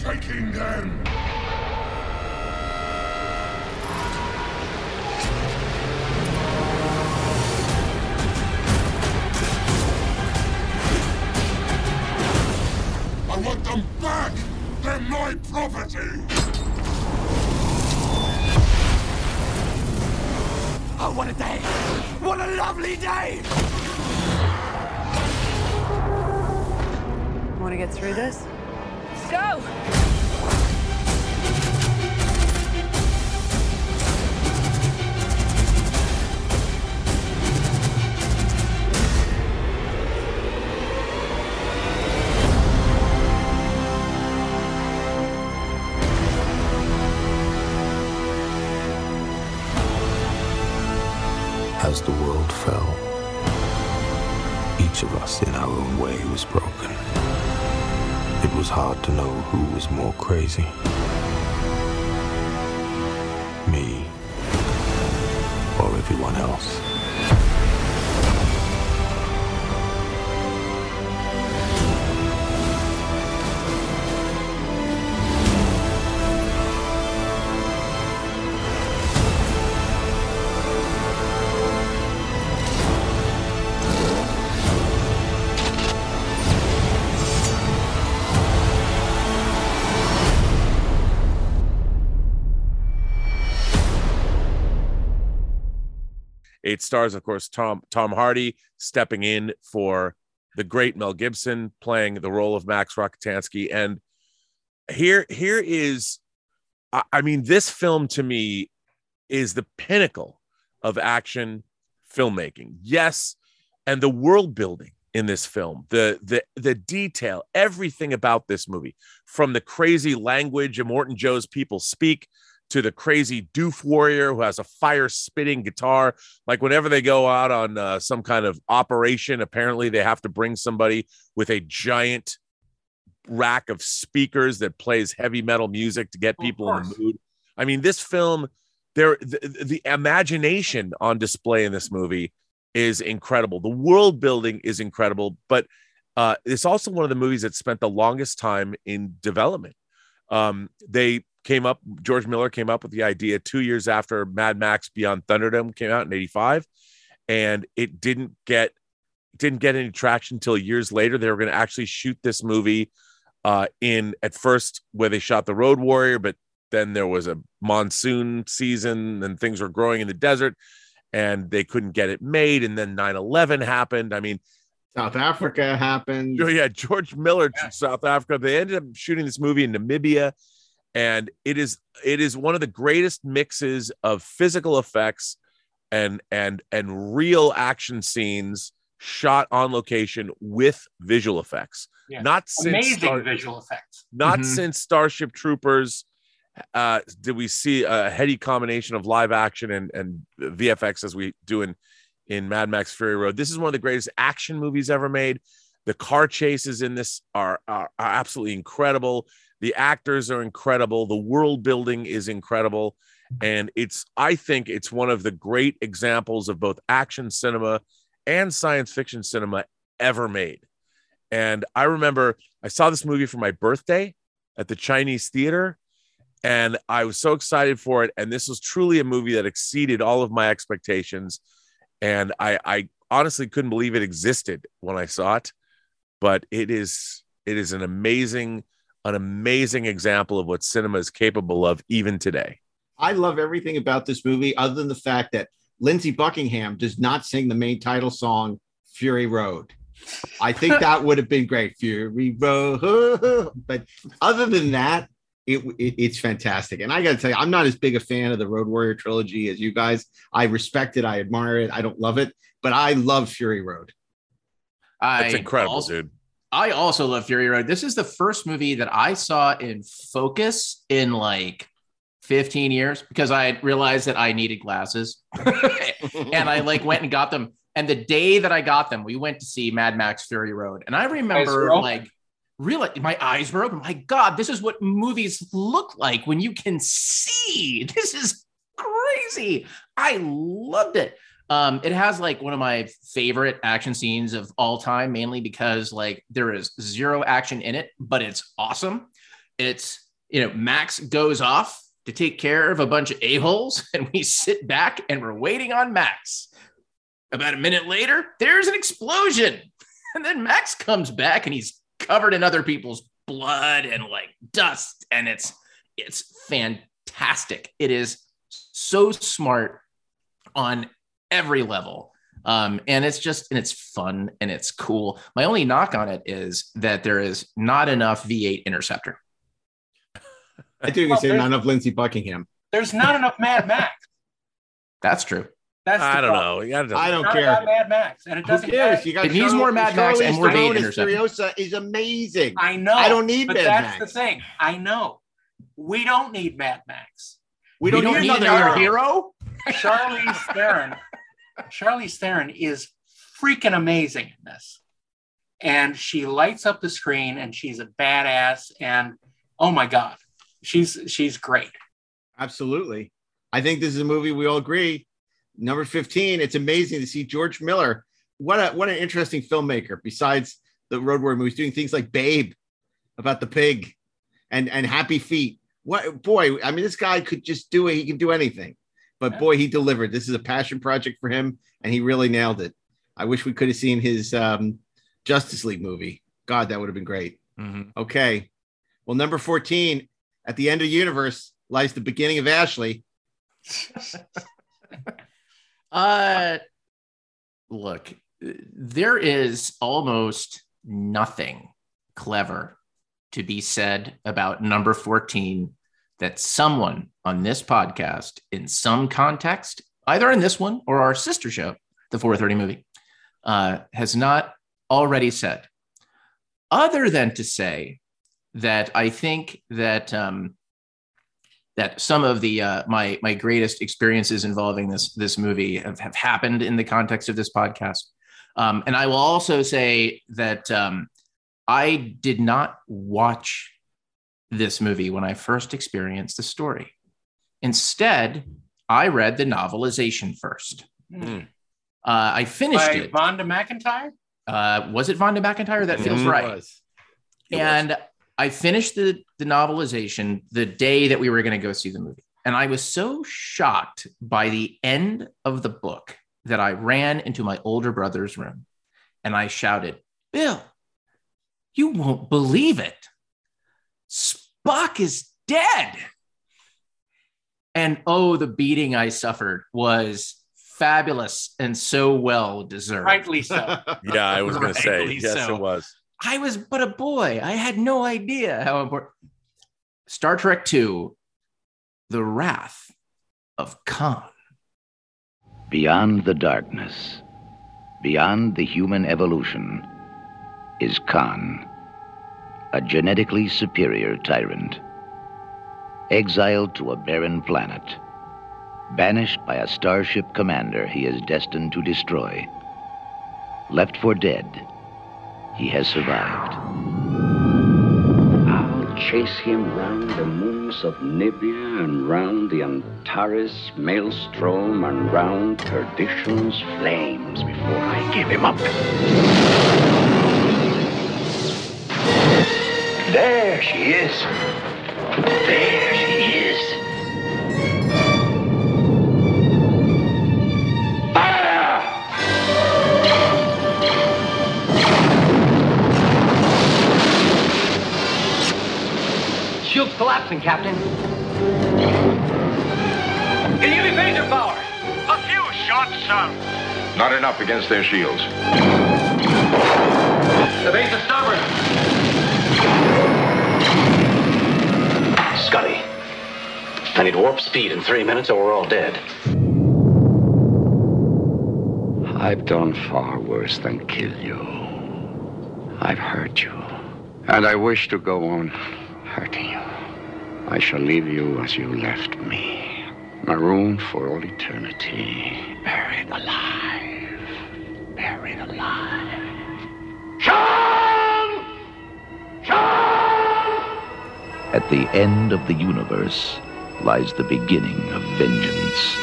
Taking them! I want them back! They're my property! Oh, what a day! What a lovely day! Want to get through this? Let's go! As the world fell, each of us in our own way was broken. It was hard to know who was more crazy. Me or everyone else. It stars, of course, Tom Tom Hardy stepping in for the great Mel Gibson, playing the role of Max Rockatansky. And here, here is, I, I mean, this film to me is the pinnacle of action filmmaking. Yes, and the world building in this film, the the the detail, everything about this movie, from the crazy language Immortan Joe's people speak to the crazy doof warrior who has a fire spitting guitar. Like whenever they go out on uh, some kind of operation, apparently they have to bring somebody with a giant rack of speakers that plays heavy metal music to get people in the mood. I mean, this film, there the, the imagination on display in this movie is incredible. The world building is incredible, but uh, it's also one of the movies that spent the longest time in development. Um, they came up, George Miller came up with the idea two years after Mad Max Beyond Thunderdome came out in 85. And it didn't get didn't get any traction until years later. They were going to actually shoot this movie uh, in at first where they shot the Road Warrior, but then there was a monsoon season and things were growing in the desert and they couldn't get it made. And then 9 11 happened. I mean, South Africa happened. Oh, yeah, George Miller, yeah. South Africa. They ended up shooting this movie in Namibia and it is it is one of the greatest mixes of physical effects and and and real action scenes shot on location with visual effects Yeah. not since Amazing Star- visual effects. not Mhm. since starship troopers uh did we see a heady combination of live action and and vfx as we do in in mad max fury road this is one of the greatest action movies ever made the car chases in this are are, are absolutely incredible the actors are incredible. The world building is incredible. And it's i think it's one of the great examples of both action cinema and science fiction cinema ever made. And i remember i saw this movie for my birthday at the chinese theater and i was so excited for it. And this was truly a movie that exceeded all of my expectations. And i i honestly couldn't believe it existed when i saw it. But it is it is an amazing an amazing example of what cinema is capable of even today I love everything about this movie, other than the fact that Lindsey Buckingham does not sing the main title song, Fury Road. I think that would have been great, Fury Road. But other than that, it, it- it's fantastic. And I got to tell you, I'm not as big a fan of the Road Warrior trilogy as you guys. I respect it, I admire it, I don't love it, but I love Fury Road. I That's incredible, also- dude. I also love Fury Road. This is the first movie that I saw in focus in like 15 years because I realized that I needed glasses. and I like went and got them. And the day that I got them, we went to see Mad Max Fury Road. And I remember like really my eyes were open. My God, this is what movies look like when you can see. This is crazy. I loved it. Um, it has like one of my favorite action scenes of all time, mainly because like there is zero action in it, but it's awesome. It's, you know, Max goes off to take care of a bunch of a-holes, and we sit back and we're waiting on Max. About a minute later, there's an explosion. And then Max comes back and he's covered in other people's blood and like dust. And it's it's fantastic. It is so smart on every level. Um, and it's just and it's fun and it's cool. My only knock on it is that there is not enough V8 interceptor. I think you Well, say there's- not enough Lindsey Buckingham. There's not enough Mad Max. That's true. That's I don't problem. know. You gotta- I don't care. enough Mad Max, and it Who doesn't. cares? You got It needs more Mad Max and more Charlize V8 Theron as is amazing. I know. I don't need but Mad that's Max. the thing. I know. We don't need Mad Max. We don't need another Charlize- hero. Charlize Theron. Charlize Theron is freaking amazing in this, and she lights up the screen, and she's a badass. And oh my god, she's she's great. Absolutely. I think this is a movie we all agree. Number 15, it's amazing to see George Miller. What a what an interesting filmmaker besides the road warrior movies, doing things like Babe about the pig and and Happy Feet. What boy, I mean, this guy could just do it, he can do anything. But boy, he delivered. This is a passion project for him, and he really nailed it. I wish we could have seen his um, Justice League movie. God, that would have been great. Okay. Well, number 14, at the end of the universe lies the beginning of Ashley. Uh, look, there is almost nothing clever to be said about number 14 that someone on this podcast, in some context, either in this one or our sister show, the 430 movie, uh, has not already said, other than to say that I think that um, that some of the uh, my my greatest experiences involving this this movie have, have happened in the context of this podcast. Um, and I will also say that um, I did not watch this movie when I first experienced the story. Instead, I read the novelization first. Uh, I finished By it. Vonda McIntyre. Uh, was it Vonda McIntyre? That feels Mhm. right. It was. and I finished the the novelization the day that we were going to go see the movie, and I was so shocked by the end of the book that I ran into my older brother's room, and I shouted, "Bill, you won't believe it! Spock is dead!" And oh, the beating I suffered was fabulous and so well deserved. Rightly so. Yeah, I was going to say Rightly yes, so. it was. I was but a boy. I had no idea how important. Star Trek II, The Wrath of Khan. Beyond the darkness, beyond the human evolution, is Khan, a genetically superior tyrant. Exiled to a barren planet, banished by a starship commander he is destined to destroy. Left for dead, he has survived. I'll chase him round the moons of Nibia and round the Antares maelstrom and round perdition's flames before I give him up. There she is. There she is. Shield's collapsing, Captain. Can you give me phaser power? A few shots, sir. Not enough against their shields. The base is starboard. I need warp speed in three minutes or we're all dead. I've done far worse than kill you. I've hurt you. And I wish to go on hurting you. I shall leave you as you left me, marooned for all eternity, buried alive, buried alive. At the end of the universe lies the beginning of vengeance.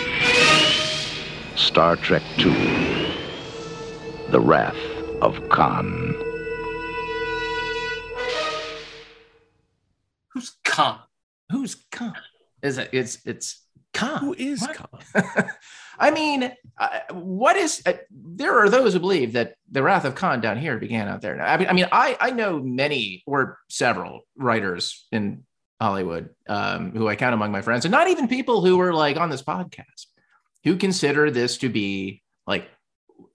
Star Trek II The Wrath of Khan. Who's Khan? Who's Khan? Is it? It's it's Khan. Who is What? Khan? I mean, uh, what is? Uh, there are those who believe that the Wrath of Khan down here began out there. I mean, I mean, I I know many or several writers in Hollywood um, who I count among my friends, and not even people who were like on this podcast, who consider this to be like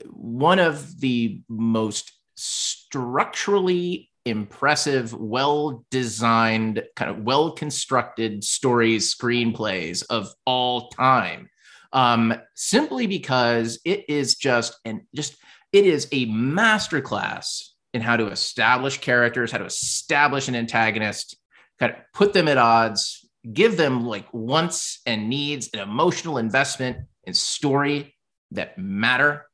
one of the most structurally impressive, well designed, kind of well constructed stories, screenplays of all time. Um, simply because it is just and just it is a masterclass in how to establish characters, how to establish an antagonist, kind of put them at odds, give them like wants and needs, an emotional investment and story that matter,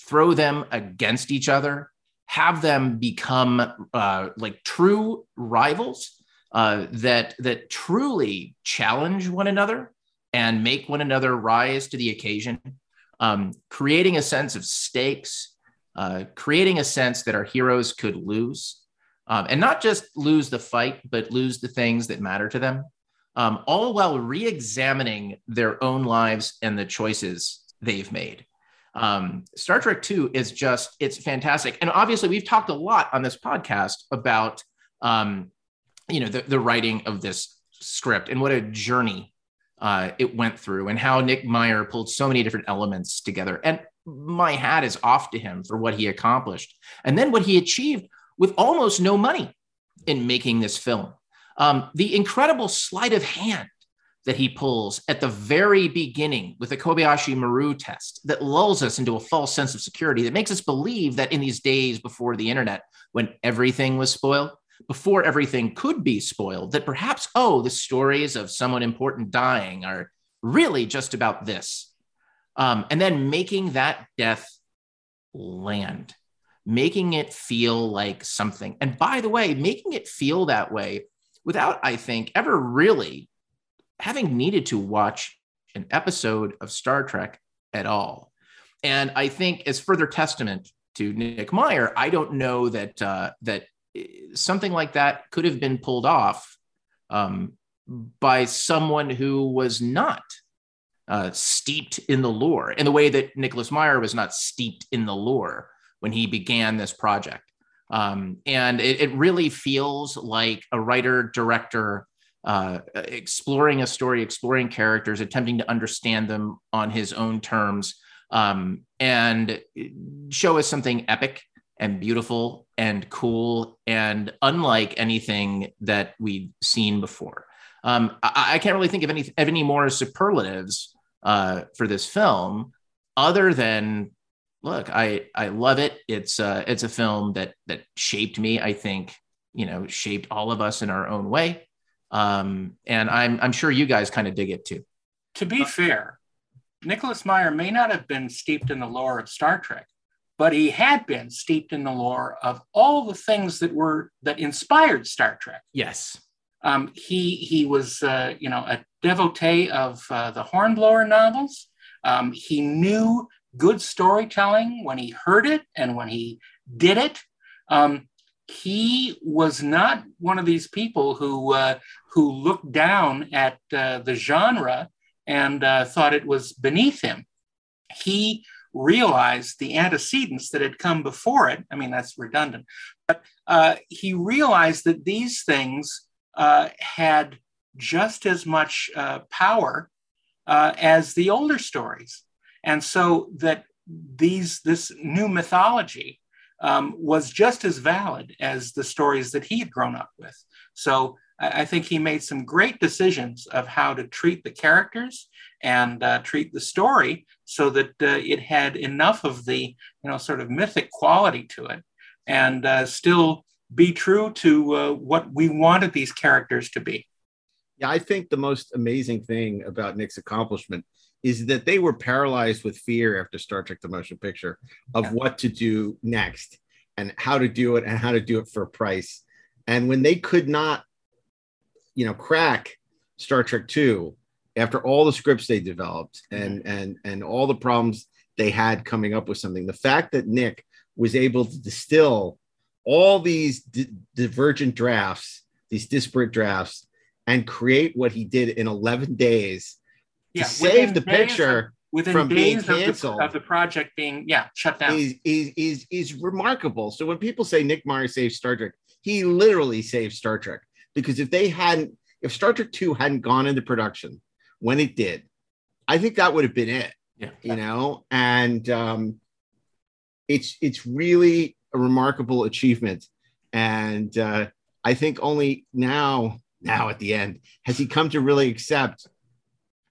throw them against each other, have them become uh, like true rivals uh, that that truly challenge one another and make one another rise to the occasion, um, creating a sense of stakes, uh, creating a sense that our heroes could lose, um, and not just lose the fight, but lose the things that matter to them, um, all while re-examining their own lives and the choices they've made. Um, Star Trek 2 is just, it's fantastic. And obviously, we've talked a lot on this podcast about, um, you know, the, the writing of this script and what a journey uh, it went through and how Nick Meyer pulled so many different elements together. And my hat is off to him for what he accomplished. And then what he achieved with almost no money in making this film. Um, the incredible sleight of hand that he pulls at the very beginning with the Kobayashi Maru test that lulls us into a false sense of security that makes us believe that in these days before the internet, when everything was spoiled, before everything could be spoiled, that perhaps, oh, the stories of someone important dying are really just about this. Um, and then making that death land, making it feel like something. And by the way, making it feel that way without, I think, ever really having needed to watch an episode of Star Trek at all. And I think, as further testament to Nick Meyer, I don't know that uh, that something like that could have been pulled off um, by someone who was not uh, steeped in the lore in the way that Nicholas Meyer was not steeped in the lore when he began this project. Um, and it, it, really feels like a writer director uh, exploring a story, exploring characters, attempting to understand them on his own terms, um, and show us something epic and beautiful and cool and unlike anything that we've seen before. Um, I, I, can't really think of any of any more superlatives uh, for this film, other than look, I I love it. It's uh, it's a film that that shaped me. I think you know shaped all of us in our own way, um, and I'm I'm sure you guys kind of dig it too. To be fair, Nicholas Meyer may not have been steeped in the lore of Star Trek, but he had been steeped in the lore of all the things that were that inspired Star Trek. Yes. Um, he he was uh, you know a devotee of uh, the Hornblower novels. Um, he knew good storytelling when he heard it and when he did it. Um, he was not one of these people who uh, who looked down at uh, the genre and uh, thought it was beneath him. He realized the antecedents that had come before it. I mean, that's redundant, but uh, he realized that these things uh, had just as much uh, power as the older stories, and so that these this new mythology um, was just as valid as the stories that he had grown up with. So I think he made some great decisions of how to treat the characters and uh, treat the story so that uh, it had enough of the you know sort of mythic quality to it and uh, still be true to uh, what we wanted these characters to be. Yeah, I think the most amazing thing about Nick's accomplishment is that they were paralyzed with fear after Star Trek: The Motion Picture of yeah. what to do next and how to do it and how to do it for a price. And when they could not you know crack Star Trek Two after all the scripts they developed and mm-hmm. and and all the problems they had coming up with something. The fact that Nick was able to distill all these di- divergent drafts these disparate drafts, and create what he did in 11 days Yeah, save the picture within from being days of the, canceled of the project being yeah shut down. is, is is is remarkable. So when people say Nick Meyer saved Star Trek, he literally saved Star Trek because if they hadn't, if Star Trek Two hadn't gone into production when it did, I think that would have been it. Yeah, you know, and um, it's it's really a remarkable achievement, and uh, I think only now now at the end has he come to really accept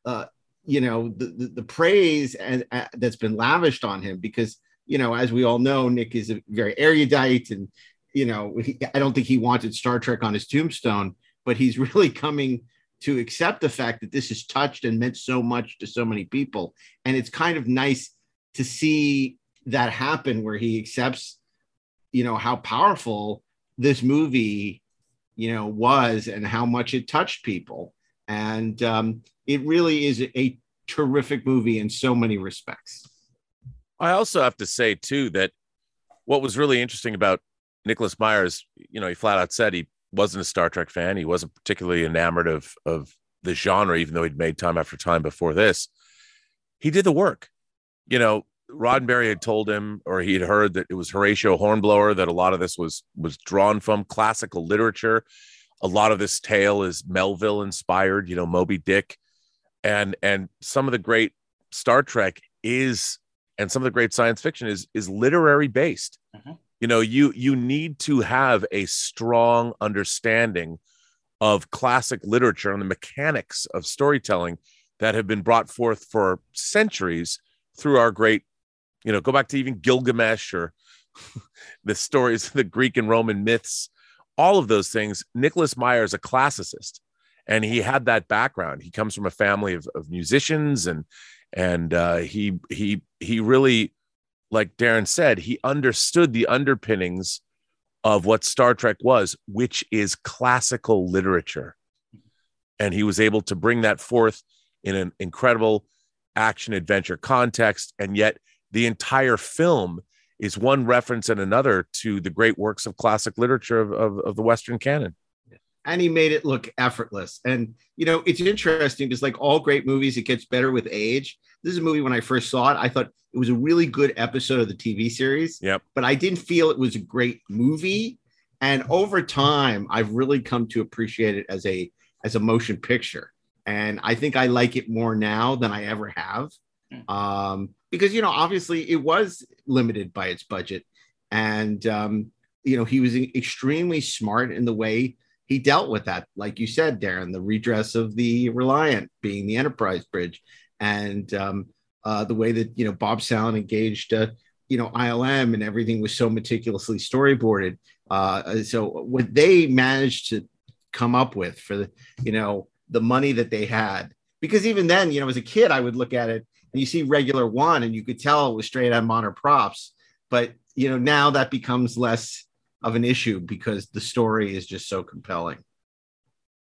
uh, you know the, the, the praise and uh, that's been lavished on him because you know as we all know nick is a very erudite and you know he, i don't think he wanted star trek on his tombstone but he's really coming to accept the fact that this has touched and meant so much to so many people. And it's kind of nice to see that happen where he accepts you know how powerful this movie you know was and how much it touched people. And um, it really is a terrific movie in so many respects. I also have to say too that what was really interesting about Nicholas Meyer's, you know, he flat out said he wasn't a Star Trek fan. He wasn't particularly enamored of of the genre, even though he'd made time after time before this. He did the work. You know, Roddenberry had told him, or he had heard that it was Horatio Hornblower that a lot of this was was drawn from classical literature. A lot of this tale is Melville inspired. You know, Moby Dick and and some of the great Star Trek is and some of the great science fiction is is literary based. Mm-hmm. You know, you you need to have a strong understanding of classic literature and the mechanics of storytelling that have been brought forth for centuries through our great, you know, go back to even Gilgamesh or the stories, of the Greek and Roman myths, all of those things. Nicholas Meyer is a classicist and he had that background. He comes from a family of, of musicians, and and uh, he he he really, like Darren said, he understood the underpinnings of what Star Trek was, which is classical literature, and he was able to bring that forth in an incredible action adventure context, and yet the entire film is one reference and another to the great works of classic literature of, of, of the Western canon and he made it look effortless. And you know, it's interesting because like all great movies, it gets better with age. This is a movie when I first saw it, I thought it was a really good episode of the TV series. Yep. But I didn't feel it was a great movie. And over time, I've really come to appreciate it as a as a motion picture. And I think I like it more now than I ever have. Um, because you know, obviously it was limited by its budget. And um, you know, he was extremely smart in the way he dealt with that, like you said, Darren, the redress of the Reliant being the Enterprise bridge, and um, uh, the way that you know Bob Sallin engaged, uh, you know, ILM and everything was so meticulously storyboarded. Uh, so what they managed to come up with for the, you know, the money that they had, because even then, you know, as a kid, I would look at it and you see regular one, and you could tell it was straight on modern props, but you know, now that becomes less of an issue because the story is just so compelling.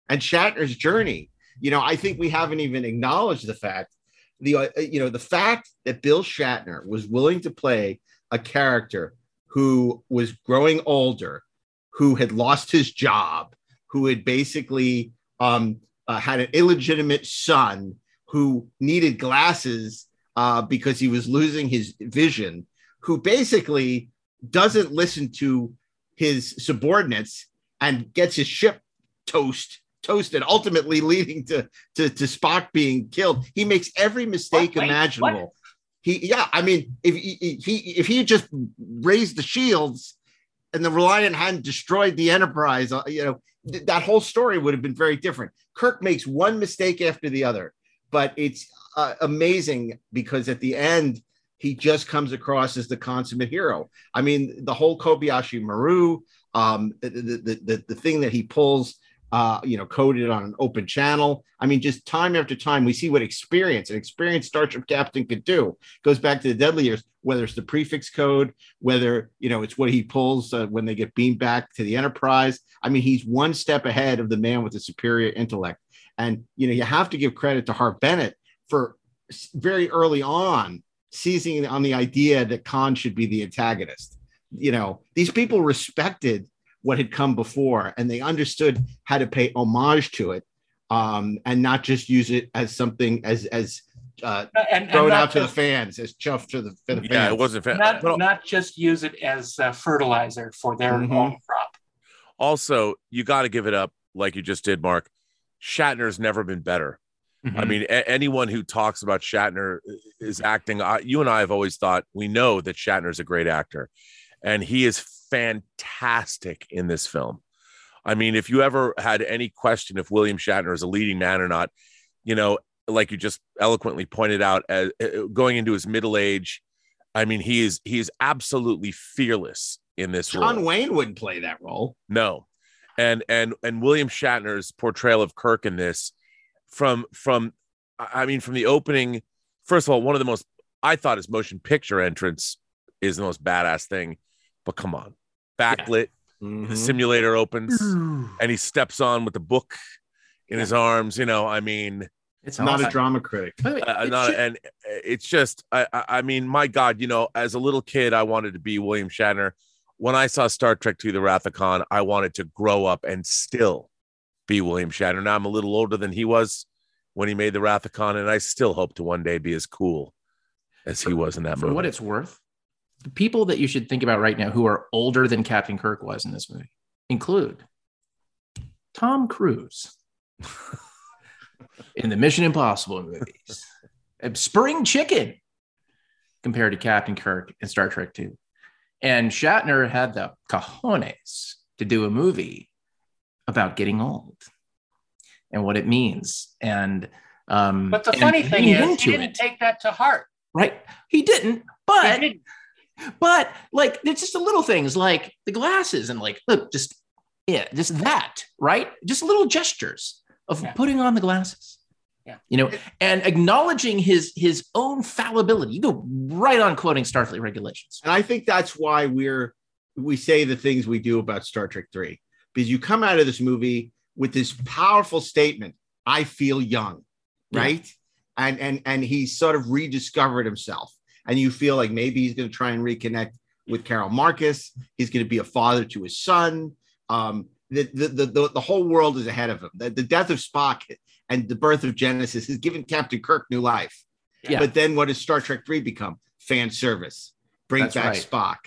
And Shatner's journey, you know, I think we haven't even acknowledged the fact the uh, you know the fact that Bill Shatner was willing to play a character who was growing older, who had lost his job, who had basically um, uh, had an illegitimate son who needed glasses uh, because he was losing his vision, who basically doesn't listen to his subordinates and gets his ship toast toasted, ultimately leading to, to, to Spock being killed. He makes every mistake What? Imaginable. what? He, yeah, I mean, if he, he if he just raised the shields and the Reliant hadn't destroyed the Enterprise, uh, you know, th- that whole story would have been very different. Kirk makes one mistake after the other, but it's uh, amazing because at the end he just comes across as the consummate hero. I mean, the whole Kobayashi Maru, um, the, the, the, the thing that he pulls, uh, you know, coded on an open channel. I mean, just time after time, we see what experience, an experienced Starship captain could do. Goes back to the deadly years, whether it's the prefix code, whether, you know, it's what he pulls uh, when they get beamed back to the Enterprise. I mean, he's one step ahead of the man with the superior intellect. And, you know, you have to give credit to Harve Bennett for very early on seizing on the idea that Khan should be the antagonist. You know, these people respected what had come before, and they understood how to pay homage to it, um, and not just use it as something as as uh, And- and thrown not out to the fans as chuff to the, for the Yeah, fans. it wasn't fan- Not, but- not just use it as uh, fertilizer for their Mhm. own crop. also you got to give it up like you just did mark shatner's never been better i Mhm. mean a- anyone who talks about shatner is acting I, you and i have always thought we know that Shatner is a great actor and he is fantastic in this film i mean if you ever had any question if william shatner is a leading man or not you know like you just eloquently pointed out as uh, going into his middle age i mean he is he is absolutely fearless in this role John Wayne wouldn't play that role. no. And and and William Shatner's portrayal of Kirk in this from from I I mean from the opening first of all one of the most I thought his motion picture entrance is the most badass thing but come on. Backlit Mhm. the simulator opens and he steps on with the book in his arms you know I mean It's Not a drama critic. Way, uh, it not, should- and it's just I, I I mean my god you know as a little kid i wanted to be william shatner. When i saw star trek II the wrath of khan i wanted to grow up and still be william shatner now i'm a little older than he was when he made the wrath of khan and i still hope to one day be as cool as he was in that for movie what it's worth, the people that you should think about right now who are older than Captain Kirk was in this movie include Tom Cruise in the Mission Impossible movies, and Spring Chicken compared to Captain Kirk in Star Trek 2. And Shatner had the cojones to do a movie about getting old and what it means. And um, But the funny thing is, he didn't it take that to heart. right? He didn't, but He didn't. but like it's just the little things like the glasses and like look, just yeah, just that, right? Just little gestures of Yeah. putting on the glasses. Yeah. You know, and acknowledging his his own fallibility. You go right on quoting Starfleet regulations. And I think that's why we're we say the things we do about Star Trek 3 because you come out of this movie with this powerful statement, I feel young, Yeah. right? And and and he's sort of rediscovered himself. And you feel like maybe he's going to try and reconnect with Carol Marcus. He's going to be a father to his son. Um, the, the, the, the, the whole world is ahead of him. The, the death of Spock and the birth of Genesis has given Captain Kirk new life. Yeah. But then what does Star Trek 3 become? Fan service. Bring That's back right. Spock.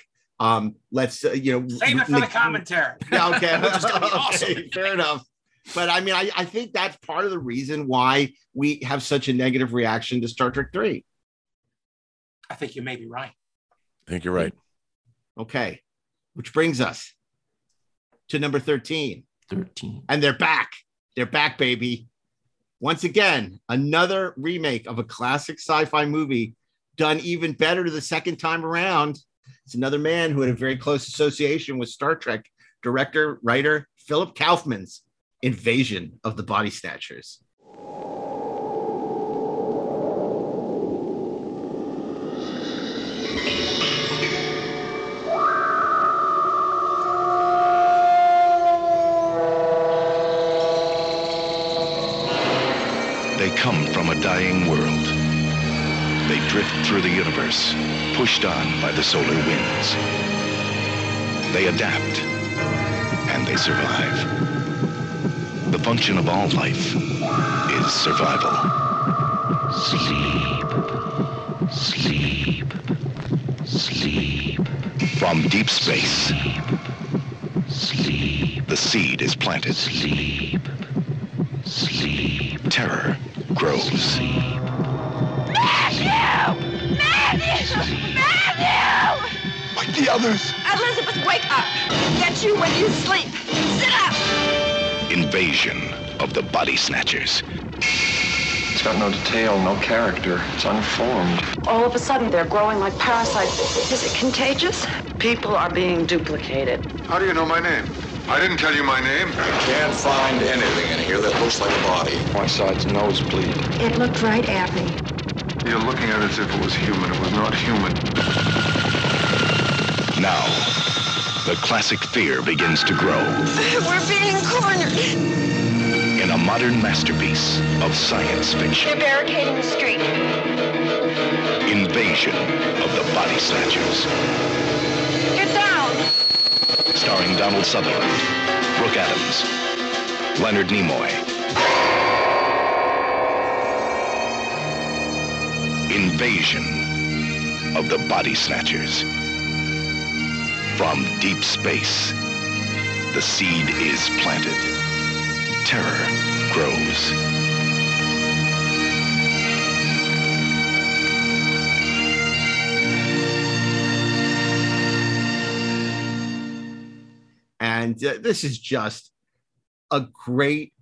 Um, let's uh, you know Save it for the commentary. Yeah, okay, Which is gonna be awesome. Okay, fair enough. But I mean, I, I think that's part of the reason why we have such a negative reaction to Star Trek 3. I think you may be right. i think you're right Okay. Which brings us to number 13. 13. And they're back. They're back, baby. Once again, another remake of a classic sci fi movie done even better the second time around. It's another man who had a very close association with Star Trek, director, writer Philip Kaufman's Invasion of the Body Snatchers. They come from a dying world. They drift through the universe, pushed on by the solar winds. They adapt, and they survive. The function of all life is survival. Sleep. Sleep. Sleep. From deep space. Sleep. The seed is planted. Sleep. Sleep. Terror grows. Matthew! Matthew! Matthew! Like the others. Elizabeth, wake up! Get you when you sleep. Sit up! Invasion of the Body Snatchers. It's got no detail, no character. It's unformed. All of a sudden, they're growing like parasites. Is it contagious? People are being duplicated. How do you know my name? I didn't tell you my name. I can't find anything in here that looks like a body. One side's nosebleed. It looked right at me. You're looking at it as if it was human. It was not human. Now, the classic fear begins to grow We're being cornered. in a modern masterpiece of science fiction. They're barricading the street. Invasion of the Body Snatchers. Get down! starring Donald Sutherland, Brooke Adams, Leonard Nimoy. Invasion of the Body Snatchers. From deep space, the seed is planted. Terror grows. and uh, this is just a great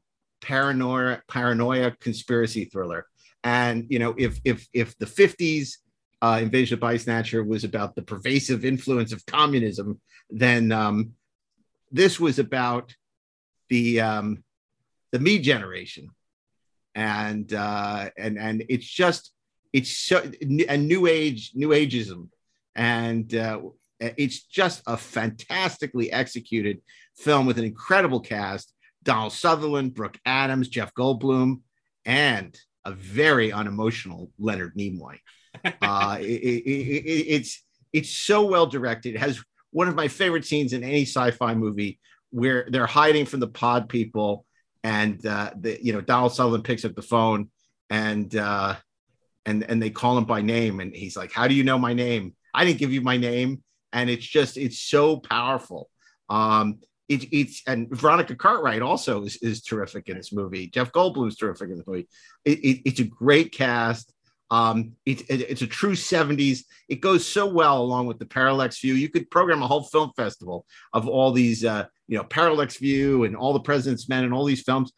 paranoia paranoia conspiracy thriller and you know if if if the 50s uh, invasion of body snatcher was about the pervasive influence of communism then um, this was about the um, the me generation. And uh, and and it's just it's so a new age new ageism. And uh, it's just a fantastically executed film with an incredible cast. Donald Sutherland, Brooke Adams, Jeff Goldblum, and a very unemotional Leonard Nimoy. Uh, it, it, it, it's it's so well directed. It has one of my favorite scenes in any sci-fi movie where they're hiding from the pod people, and uh, the you know Donald Sutherland picks up the phone and uh, and and they call him by name, and he's like, "How do you know my name? I didn't give you my name." And it's just it's so powerful. Um, it, it's and Veronica Cartwright also is, is terrific in this movie. Jeff Goldblum's terrific in the movie. It, it, it's a great cast. Um, it, it's a true 70s. It goes so well along with the Parallax View. You could program a whole film festival of all these, uh, you know, Parallax View and all the President's Men and all these films.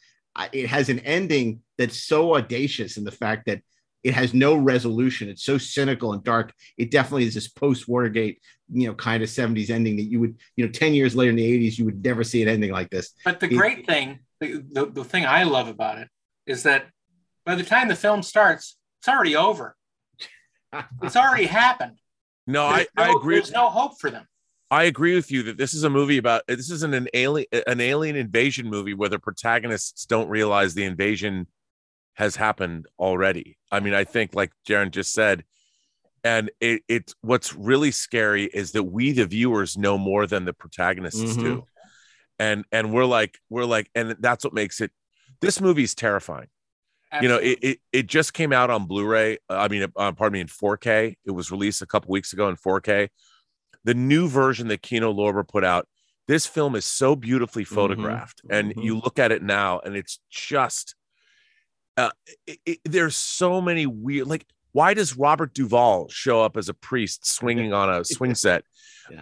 It has an ending that's so audacious in the fact that it has no resolution. It's so cynical and dark. It definitely is this post Watergate, you know, kind of 70s ending that you would, you know, 10 years later in the 80s, you would never see an ending like this. But the It- great thing, the, the, the thing I love about it is that by the time the film starts, it's already over. It's already happened. No, I, There's I agree. There's no hope for them. I agree with you that this is a movie about this isn't an alien an alien invasion movie where the protagonists don't realize the invasion has happened already. I mean, I think like Darren just said, and it it's what's really scary is that we the viewers know more than the protagonists Mhm. do. And and we're like we're like and that's what makes it this movie is terrifying. You know, it, it it just came out on Blu-ray. I mean, uh, pardon me, in 4K. It was released a couple weeks ago in 4K. The new version that Kino Lorber put out. This film is so beautifully photographed, and you look at it now, and it's just. Uh, it, it- there's so many weird. Like, why does Robert Duvall show up as a priest swinging on a swing set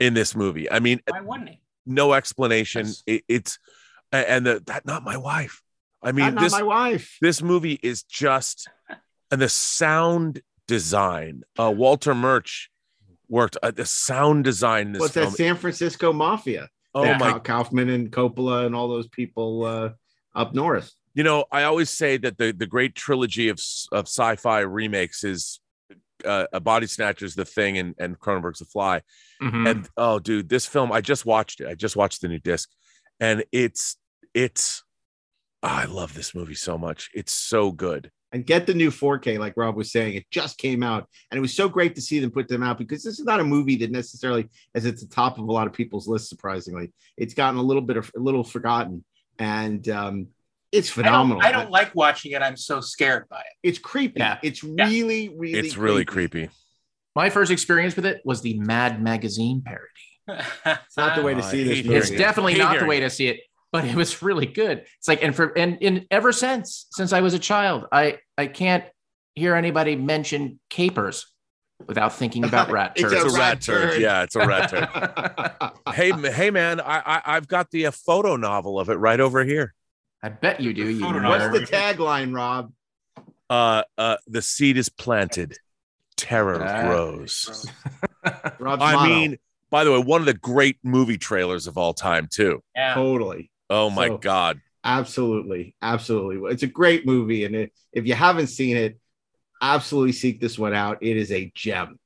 in this movie? I mean, Why wouldn't he? no explanation. It, it's and the that not my wife. I mean, Not- not this my wife. This movie is just and the sound design. Uh, Walter Murch worked uh, the sound design this What's film. that San Francisco Mafia? Oh my- Kau- Kaufman and Coppola and all those people uh, up north. You know, I always say that the the great trilogy of of sci-fi remakes is uh, a Body Snatchers, The Thing, and and Cronenberg's The Fly. Mhm. And oh, dude, this film I just watched it. I just watched the new disc, and it's it's. oh, I love this movie so much. It's so good. and get the new 4K, like Rob was saying. It just came out, and it was so great to see them put them out because this is not a movie that necessarily is at the top of a lot of people's lists. Surprisingly, it's gotten a little bit of a little forgotten, and um, it's I don't, phenomenal. I don't like watching it. I'm so scared by it. It's creepy. Yeah. It's really, really. It's really creepy. My first experience with it was the Mad Magazine parody. It's not the way to Oh, see this hate movie. It's definitely Hate not the way to see it, but it was really good. It's like, and for and and ever since since I was a child, I I can't hear anybody mention capers without thinking about rat It's turds. It's a rat rat turd. turd. Yeah, it's a rat turd. hey, hey, man, I, I I've got the uh, photo novel of it right over here. I bet you do. You What's the tagline, Rob? Uh, uh, the seed is planted, terror Ah. grows. Rob's I motto. mean, by the way, one of the great movie trailers of all time, too. Yeah. totally. Oh my So- god. Absolutely, absolutely. It's a great movie, and it, if you haven't seen it, absolutely seek this one out. It is a gem.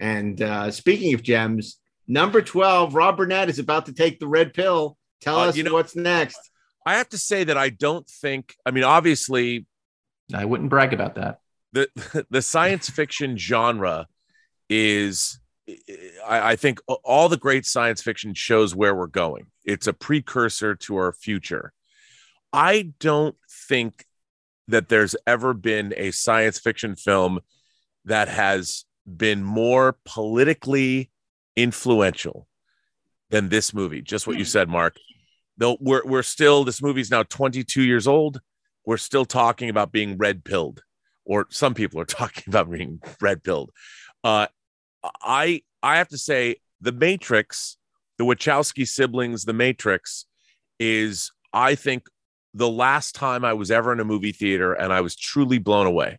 And uh, speaking of gems, number twelve, Rob Burnett is about to take the red pill. Tell Uh, us you know- what's next. I have to say that I don't think. I mean, obviously, I wouldn't brag about that. the the science fiction genre is I, I think all the great science fiction shows where we're going. It's a precursor to our future. I don't think that there's ever been a science fiction film that has been more politically influential than this movie. Just what you hmm. said, Mark. Though we're we're still this movie's now 22 years old. We're still talking about being red pilled, or some people are talking about being red pilled. Uh, I I have to say, The Matrix, the Wachowski siblings, The Matrix, is I think the last time I was ever in a movie theater and I was truly blown away.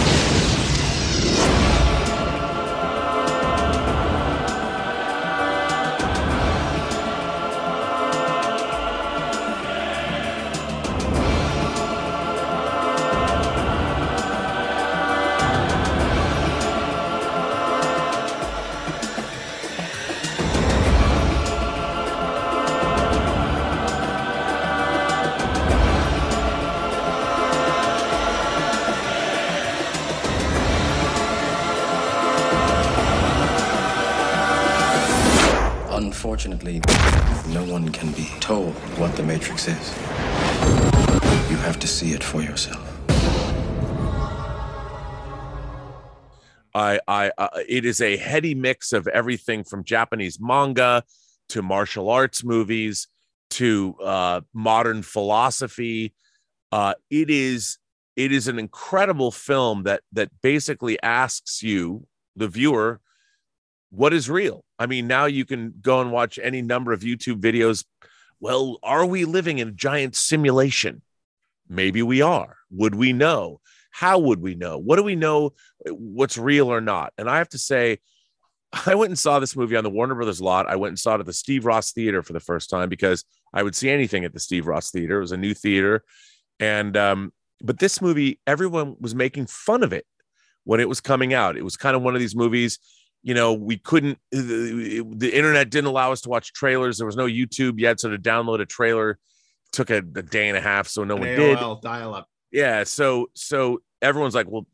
I, uh, it is a heady mix of everything from Japanese manga to martial arts movies to uh, modern philosophy. Uh, it is, it is an incredible film that that basically asks you, the viewer, what is real. I mean, now you can go and watch any number of YouTube videos. Well, are we living in a giant simulation? Maybe we are. Would we know? How would we know? What do we know what's real or not? And I have to say, I went and saw this movie on the Warner Brothers lot. I went and saw it at the Steve Ross Theater for the first time because I would see anything at the Steve Ross Theater. It was a new theater. And, um, but this movie, everyone was making fun of it when it was coming out. It was kind of one of these movies, you know, we couldn't, the, the internet didn't allow us to watch trailers. There was no YouTube yet. So to download a trailer took a, a day and a half. So no An one AOL did. dial up. Yeah. So so everyone's like, well,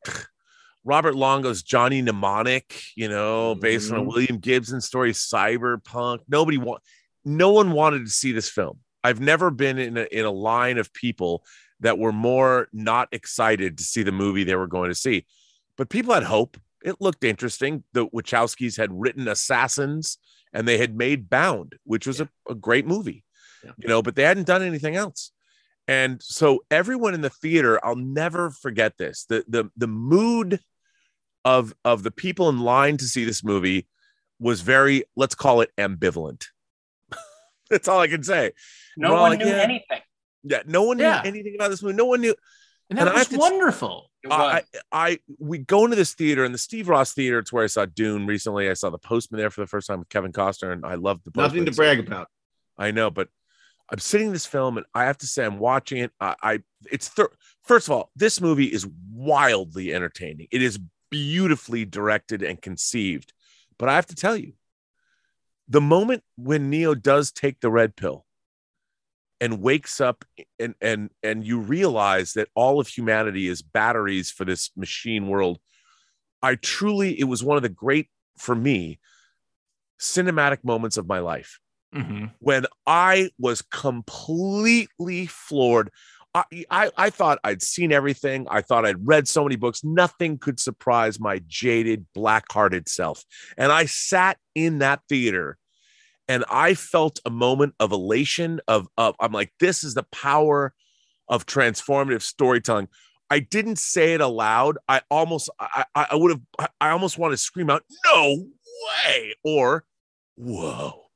Robert Longo's Johnny Mnemonic, you know, based on a Mhm. William Gibson story, cyberpunk. Nobody want no one wanted to see this film. I've never been in a, in a line of people that were more not excited to see the movie they were going to see. But people had hope. It looked interesting. The Wachowskis had written Assassins and they had made Bound, which was a, a great movie, you know, but they hadn't done anything else. And so everyone in the theater, I'll never forget this. The the the mood of of the people in line to see this movie was very, let's call it ambivalent. That's all I can say. No one like, knew yeah. anything. Yeah, no one Yeah. knew anything about this movie. No one knew. And that I was have to- wonderful. I, I we go into this theater in the Steve Ross theater. It's where I saw Dune recently. I saw the Postman there for the first time with Kevin Costner, and I loved the Postman. Nothing to brag about. I know, but I'm sitting in this film, and I have to say, I'm watching it. I, I it's thir- first of all, this movie is wildly entertaining. It is beautifully directed and conceived, but I have to tell you, the moment when Neo does take the red pill and wakes up and and and you realize that all of humanity is batteries for this machine world i truly it was one of the great for me cinematic moments of my life mm-hmm. when i was completely floored I, I, I thought I'd seen everything. I thought I'd read so many books. Nothing could surprise my jaded, black hearted self. And I sat in that theater and I felt a moment of elation of, of I'm like, this is the power of transformative storytelling. I didn't say it aloud. I almost I I would have I almost want to scream out, no way, or whoa.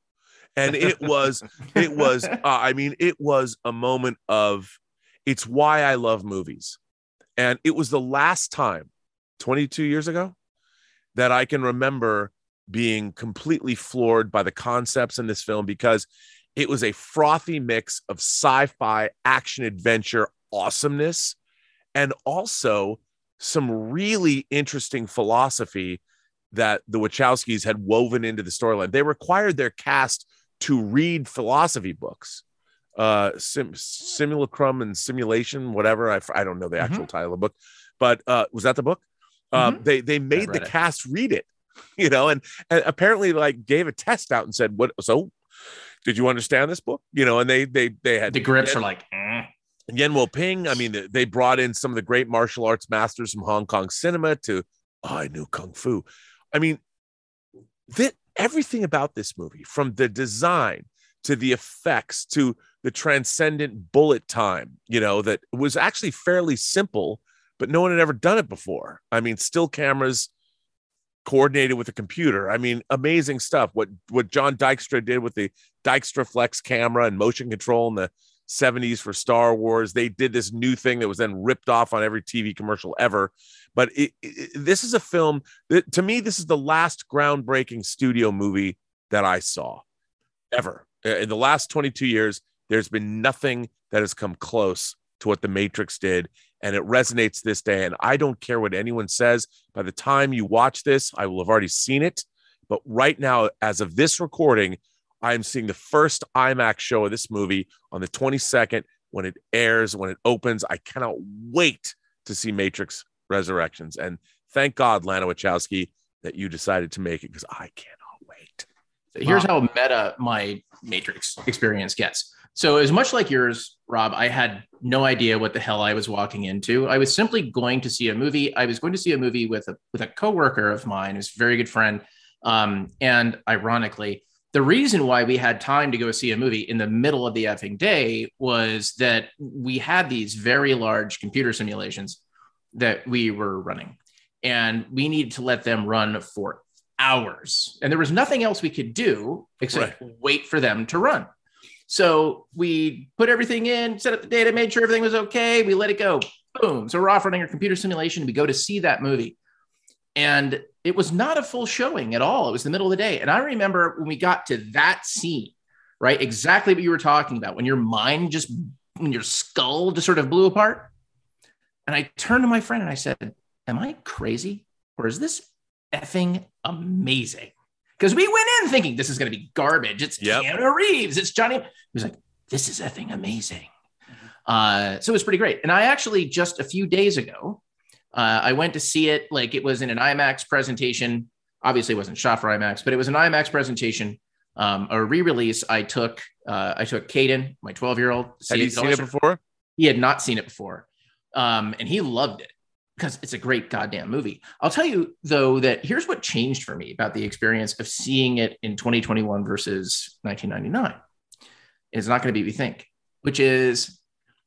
And it was, it was, uh, I mean, it was a moment of it's why I love movies. And it was the last time 22 years ago that I can remember being completely floored by the concepts in this film because it was a frothy mix of sci-fi action adventure awesomeness and also some really interesting philosophy that the Wachowskis had woven into the storyline. They required their cast to read philosophy books, uh, sim- simulacrum and simulation, whatever. I, I don't know the actual mm-hmm. title of the book, but uh, was that the book? Uh, mm-hmm. they they made the it. cast read it you know, and, and apparently like gave a test out and said, what, so did you understand this book? You know, and they, they, they had the grips are like, eh. and Yuen Woo-ping. I mean, they brought in some of the great martial arts masters from Hong Kong cinema to, oh, I knew Kung Fu. I mean, that everything about this movie from the design to the effects to the transcendent bullet time, you know, that was actually fairly simple, but no one had ever done it before. I mean, still cameras, coordinated with a computer. I mean, amazing stuff. What what John Dykstra did with the Dykstraflex camera and motion control in the 70s for Star Wars. They did this new thing that was then ripped off on every TV commercial ever. But it, it, this is a film that to me, this is the last groundbreaking studio movie that I saw ever. Uh, in the last 22 years, there's been nothing that has come close to what The Matrix did and it resonates this day. And I don't care what anyone says. By the time you watch this, I will have already seen it. But right now, as of this recording, I'm seeing the first IMAX show of this movie on the 22nd when it airs, when it opens. I cannot wait to see Matrix Resurrections. And thank God, Lana Wachowski, that you decided to make it because I cannot wait. Here's wow. how meta my Matrix experience gets. So, as much like yours, Rob, I had no idea what the hell I was walking into. I was simply going to see a movie. I was going to see a movie with a with a coworker of mine, who's a very good friend. Um, and ironically, the reason why we had time to go see a movie in the middle of the effing day was that we had these very large computer simulations that we were running, and we needed to let them run for hours. And there was nothing else we could do except right. wait for them to run. So we put everything in, set up the data, made sure everything was okay. We let it go. Boom. So we're off running our computer simulation. We go to see that movie. And it was not a full showing at all. It was the middle of the day. And I remember when we got to that scene, right? Exactly what you were talking about when your mind just, when your skull just sort of blew apart. And I turned to my friend and I said, Am I crazy? Or is this effing amazing? Because we went in thinking this is going to be garbage. It's yep. Keanu Reeves. It's Johnny. He was like, this is effing amazing. Uh, so it was pretty great. And I actually just a few days ago, uh, I went to see it. Like it was in an IMAX presentation. Obviously, it wasn't shot for IMAX, but it was an IMAX presentation, um, a re-release. I took uh, I took Caden, my 12 year old. Had you seen it before? He had not seen it before, um, and he loved it because it's a great goddamn movie. I'll tell you though that here's what changed for me about the experience of seeing it in 2021 versus 1999. It's not going to be what you think, which is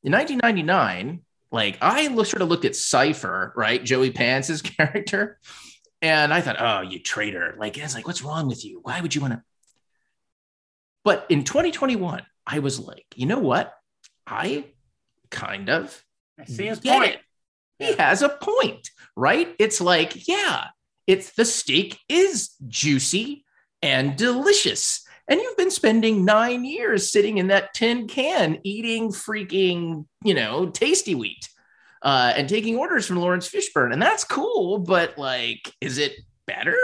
in 1999, like I sort of looked at Cypher, right? Joey Pants's character. And I thought, oh, you traitor. Like, it's like, what's wrong with you? Why would you want to? But in 2021, I was like, you know what? I kind of I see his point. It he has a point, right? It's like, yeah, it's the steak is juicy and delicious. And you've been spending nine years sitting in that tin can eating freaking, you know, tasty wheat uh, and taking orders from Laurence Fishburne. And that's cool, but like, is it better?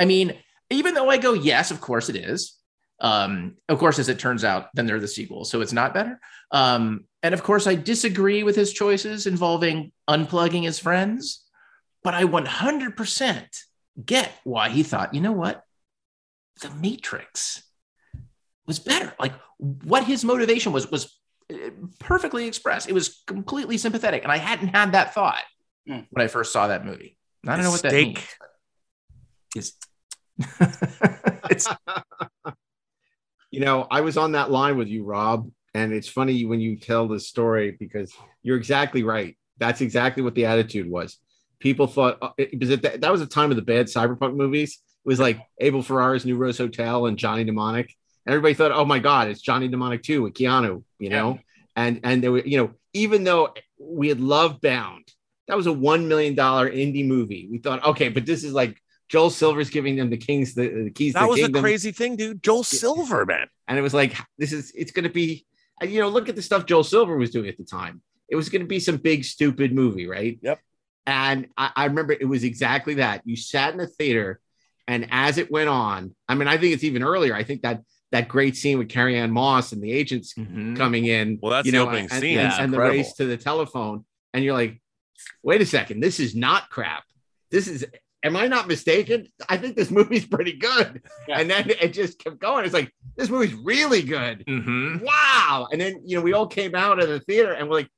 I mean, even though I go, yes, of course it is, Um, of course, as it turns out, then they're the sequel, so it's not better. Um, and of course, I disagree with his choices involving unplugging his friends, but I 100% get why he thought, you know what, The Matrix was better. Like what his motivation was was uh, perfectly expressed. It was completely sympathetic, and I hadn't had that thought Mm. when I first saw that movie. I don't know what that means. Is it's You know, I was on that line with you, Rob, and it's funny when you tell this story because you're exactly right. That's exactly what the attitude was. People thought uh, it that, that was the time of the bad cyberpunk movies. It was like Abel Ferrara's New Rose Hotel and Johnny Mnemonic. Everybody thought, "Oh my God, it's Johnny Mnemonic too with Keanu," you know. And and there were, you know, even though we had Love Bound, that was a one million dollar indie movie. We thought, okay, but this is like Joel Silver's giving them the kings the, the keys. That was a crazy thing, dude. Joel Silver, man. And it was like, this is, it's going to be, you know, look at the stuff Joel Silver was doing at the time. It was going to be some big, stupid movie, right? Yep. And I, I remember it was exactly that. You sat in the theater, and as it went on, I mean, I think it's even earlier. I think that that great scene with Carrie Ann Moss and the agents mm-hmm. coming in. Well, that's you the know, opening and, scene. and, It's and the race to the telephone, and you're like, wait a second, this is not crap. This is. Am I not mistaken? I think this movie's pretty good. And then it just kept going. It's like this movie's really good. Mm-hmm. Wow. And then you know we all came out of the theater and we're like,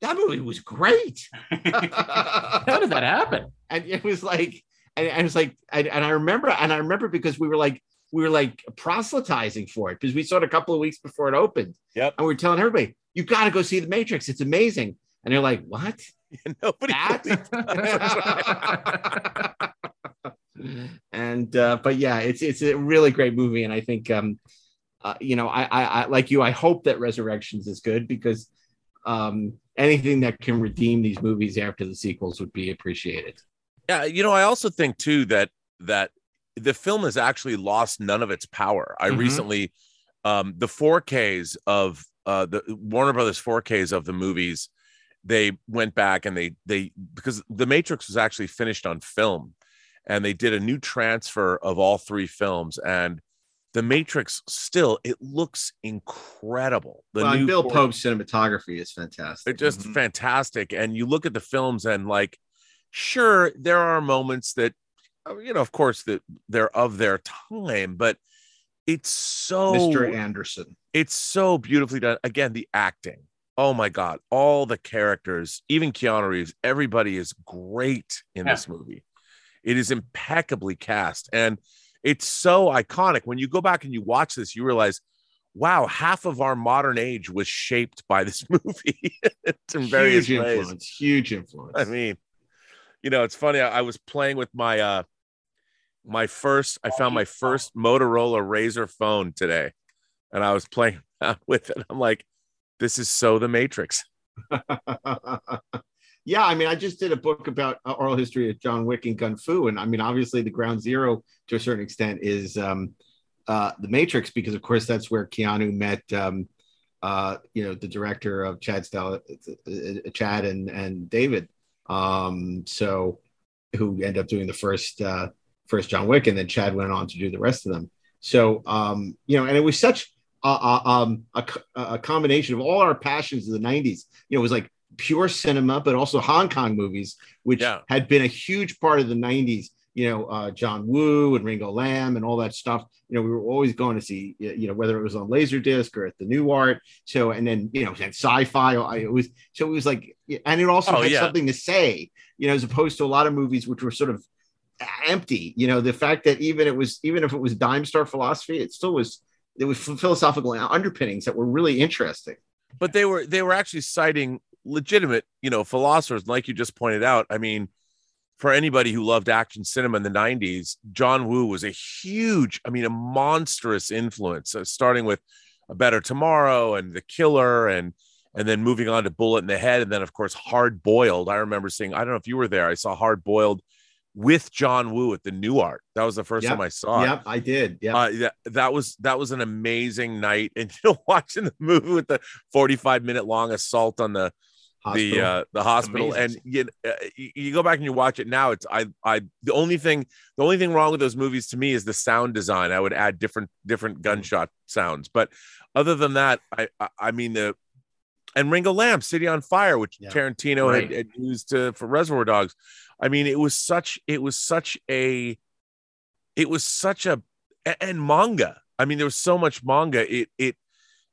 that movie was great. How did that happen? And it was like, and, and it's like, and, and I remember, and I remember because we were like, we were like proselytizing for it because we saw it a couple of weeks before it opened. Yep. And we are telling everybody, you got to go see The Matrix. It's amazing. And they're like, what? Nobody. and uh, but yeah, it's it's a really great movie, and I think um, uh, you know, I, I I like you. I hope that Resurrections is good because um, anything that can redeem these movies after the sequels would be appreciated. Yeah, you know, I also think too that that the film has actually lost none of its power. I Mhm. recently um the 4Ks of uh the Warner Brothers 4Ks of the movies, they went back and they they because the Matrix was actually finished on film and they did a new transfer of all three films and the Matrix still it looks incredible. The well, new Bill 4K Pope's cinematography is fantastic. It's just fantastic. And you look at the films and like, sure, there are moments that, uh, you know, of course, that they're of their time, but it's so Mr. Anderson. It's so beautifully done. Again, the acting. Oh my God. All the characters, even Keanu Reeves, everybody is great in Yeah. this movie. It is impeccably cast. And it's so iconic. When you go back and you watch this, you realize, wow, half of our modern age was shaped by this movie in various huge ways. influence. Huge influence. I mean, you know, it's funny. I, I was playing with my uh my first, I found my first Motorola Razr phone today, and I was playing with it. I'm like, this is so the Matrix. yeah, I mean, I just did a book about uh, oral history of John Wick and Gun Fu, and I mean, obviously, the ground zero to a certain extent is um, uh, the Matrix, because of course that's where Keanu met, um, uh, you know, the director of Chad Stahelski, uh, Chad and and David. Um, so, who ended up doing the first uh, first John Wick, and then Chad went on to do the rest of them. So, um, you know, and it was such um, a, a combination of all our passions of the 90s. You know, it was like pure cinema, but also Hong Kong movies, which had been a huge part of the 90s. You know, uh, John Woo and Ringo Lam and all that stuff. You know, we were always going to see, you know, whether it was on Laserdisc or at the Nuart. So, and then, you know, and sci fi. It was, so it was like, and it also Oh, had yeah. something to say, you know, as opposed to a lot of movies which were sort of empty. You know, the fact that even it was even if it was dime store philosophy, it still was there was philosophical underpinnings that were really interesting. But they were they were actually citing legitimate, you know, philosophers, like you just pointed out. I mean, for anybody who loved action cinema in the 90s, John Woo was a huge, I mean, a monstrous influence, uh, starting with A Better Tomorrow and The Killer and and then moving on to Bullet in the Head and then of course Hard Boiled. I remember seeing, I don't know if you were there. I saw Hard Boiled with John Woo at the Nuart. That was the first Yep. time I saw it. Yep, I did. Yeah. Uh, that, that was that was an amazing night, and you know, watching the movie with the forty-five minute long assault on the the Hospital. uh the hospital and you, uh, you you go back and you watch it now it's i i the only thing the only thing wrong with those movies to me is the sound design i would add different different Mm. gunshot sounds but other than that i i, I mean the and ringo lam city on fire which Yeah. tarantino Right. had, had used to, for reservoir dogs i mean it was such it was such a it was such a and manga. I mean there was so much manga. It it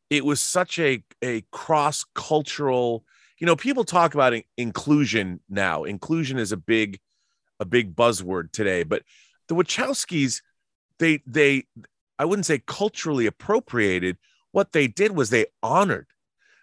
it was such a a cross cultural you know people talk about inclusion now. Inclusion is a big a big buzzword today but the wachowskis they they i wouldn't say culturally appropriated. What they did was they honored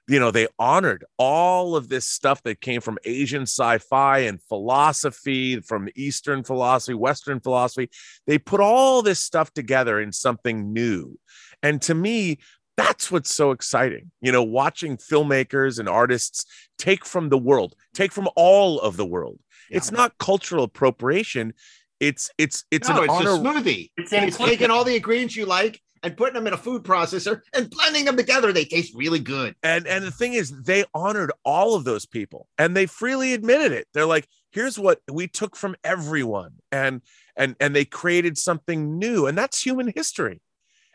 you know they honored all of this stuff that came from asian sci-fi and philosophy from eastern philosophy western philosophy. They put all this stuff together in something new. And to me that's what's so exciting you know watching filmmakers and artists take from the world take from all of the world. It's not cultural appropriation. It's it's it's no, an it's honor a smoothie. It's It's, taking all the ingredients you like and putting them in a food processor and blending them together. They taste really good. and and the thing is they honored all of those people and they freely admitted it they're like here's what we took from everyone and and and they created something new and that's human history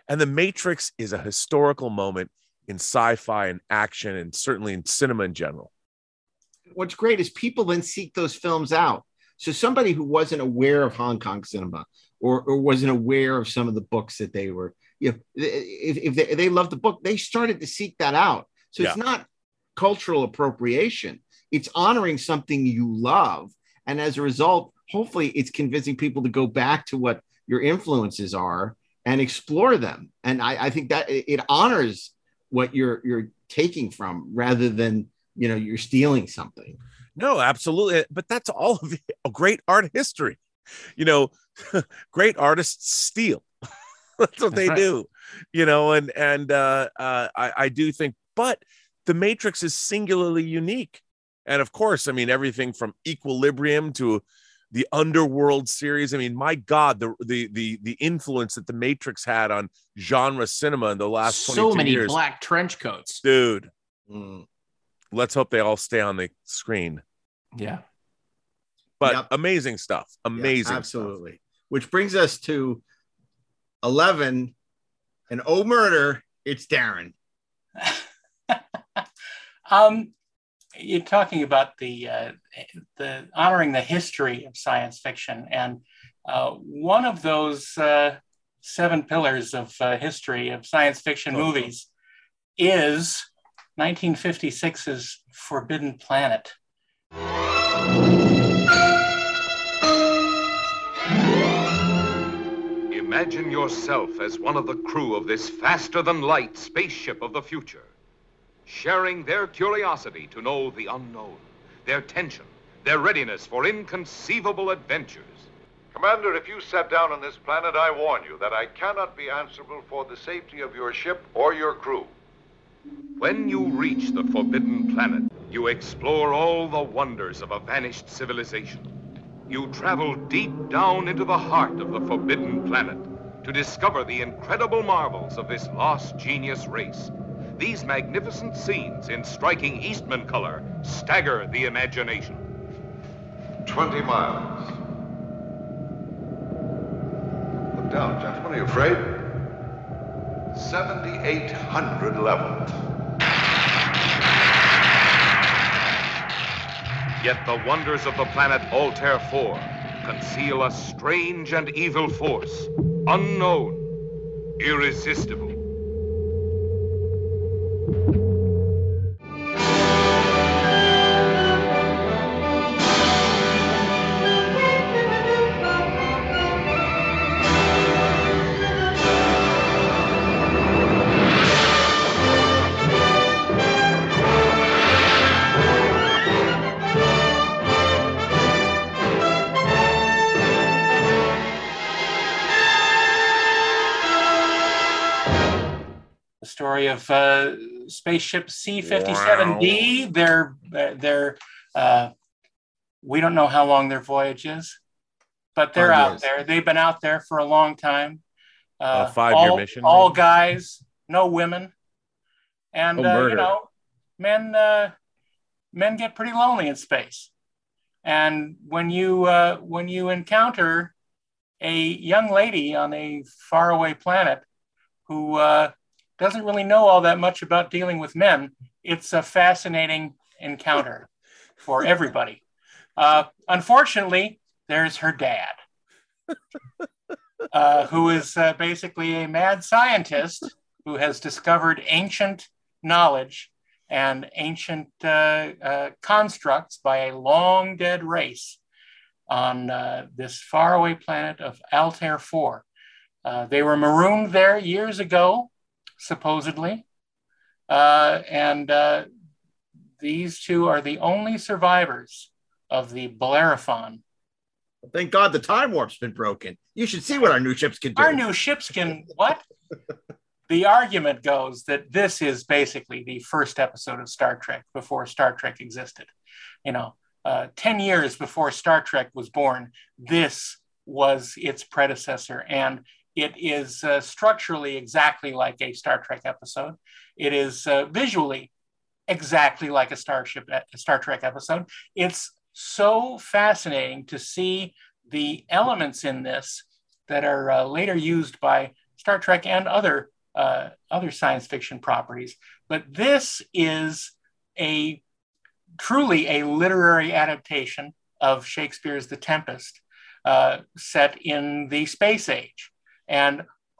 and the matrix is a historical moment in sci-fi and action and certainly in cinema in general What's great is people then seek those films out. So somebody who wasn't aware of Hong Kong cinema or, or wasn't aware of some of the books that they were, you know, if, if they, they loved the book, they started to seek that out. So it's not cultural appropriation. It's honoring something you love. And as a result, hopefully it's convincing people to go back to what your influences are and explore them. And I, I think that it it honors what you're you're taking from rather than you know you're stealing something. No, absolutely. But that's all of a great art history. You know, great artists steal. That's what they do. You know, and and uh, uh, I, I do think, but the Matrix is singularly unique. And of course, I mean everything from Equilibrium to the Underworld series. I mean, my God, the the the the influence that the Matrix had on genre cinema in the last 22 so many years, black trench coats. dude. Mm. Let's hope they all stay on the screen. Yeah. But Yep. amazing stuff. Yeah, Amazing. stuff. absolutely. Which brings us to eleven, and oh murder, it's Darren. Um, you're talking about the uh, the honoring the history of science fiction, and uh, one of those uh, seven pillars of uh, history of science fiction movies is 1956's Forbidden Planet. Imagine yourself as one of the crew of this faster than light spaceship of the future, sharing their curiosity to know the unknown, their tension, their readiness for inconceivable adventures. Commander, if you sat down on this planet, I warn you that I cannot be answerable for the safety of your ship or your crew. When you reach the Forbidden Planet, you explore all the wonders of a vanished civilization. You travel deep down into the heart of the Forbidden Planet to discover the incredible marvels of this lost genius race. These magnificent scenes in striking Eastman color stagger the imagination. 20 miles. Look down, gentlemen. Are you afraid? 7,800 level. Yet the wonders of the planet Altair 4 conceal a strange and evil force, unknown, irresistible. Uh, spaceship C-57D. They're they're uh, we don't know how long their voyage is, but they're out there. They've been out there for a long time. Uh, A five-year all- mission, All guys, no women, and Oh, uh, you know, men uh, men get pretty lonely in space. And when you uh, when you encounter a young lady on a faraway planet who uh, doesn't really know all that much about dealing with men, it's a fascinating encounter for everybody. Uh, unfortunately, there's her dad, uh, who is uh, basically a mad scientist who has discovered ancient knowledge and ancient uh, uh, constructs by a long dead race on uh, this faraway planet of Altair 4. Uh, they were marooned there years ago, supposedly. Uh, and uh, these two are the only survivors of the Bellerophon. Thank God the time warp's been broken. You should see what our new ships can do. Our new ships can what? the argument goes that this is basically the first episode of Star Trek before Star Trek existed. You know, uh, 10 years before Star Trek was born, this was its predecessor. And it is uh, structurally exactly like a Star Trek episode. It is uh, visually exactly like a Starship a Star Trek episode. It's so fascinating to see the elements in this that are uh, later used by Star Trek and other uh, other science fiction properties. But this is a truly a literary adaptation of Shakespeare's The Tempest, uh, set in the space age. And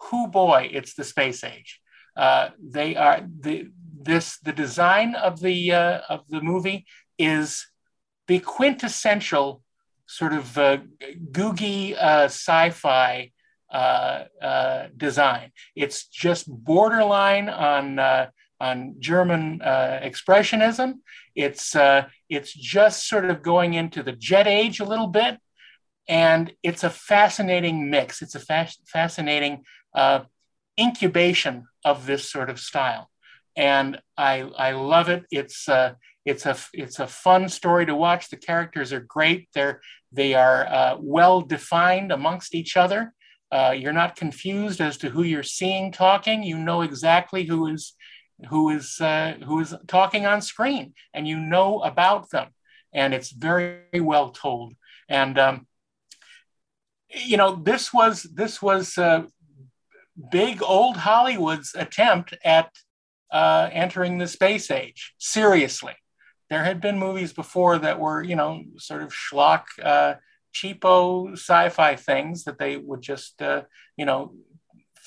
who boy, it's the space age. Uh, they are the this the design of the uh, of the movie is the quintessential sort of uh, googie uh, sci-fi uh, uh, design. It's just borderline on uh, on German expressionism. It's it's just sort of going into the jet age a little bit, and it's a fascinating mix. It's a fa- fascinating uh, incubation of this sort of style, and I I love it. It's it's a it's a fun story to watch. The characters are great. They're they are well defined amongst each other. Uh, you're not confused as to who you're seeing talking. You know exactly who is who is uh, who is talking on screen, and you know about them, and it's very well told. And um, you know this was this was uh, big old Hollywood's attempt at uh, entering the space age. Seriously. There had been movies before that were you know sort of schlock uh, cheapo sci-fi things that they would just uh, you know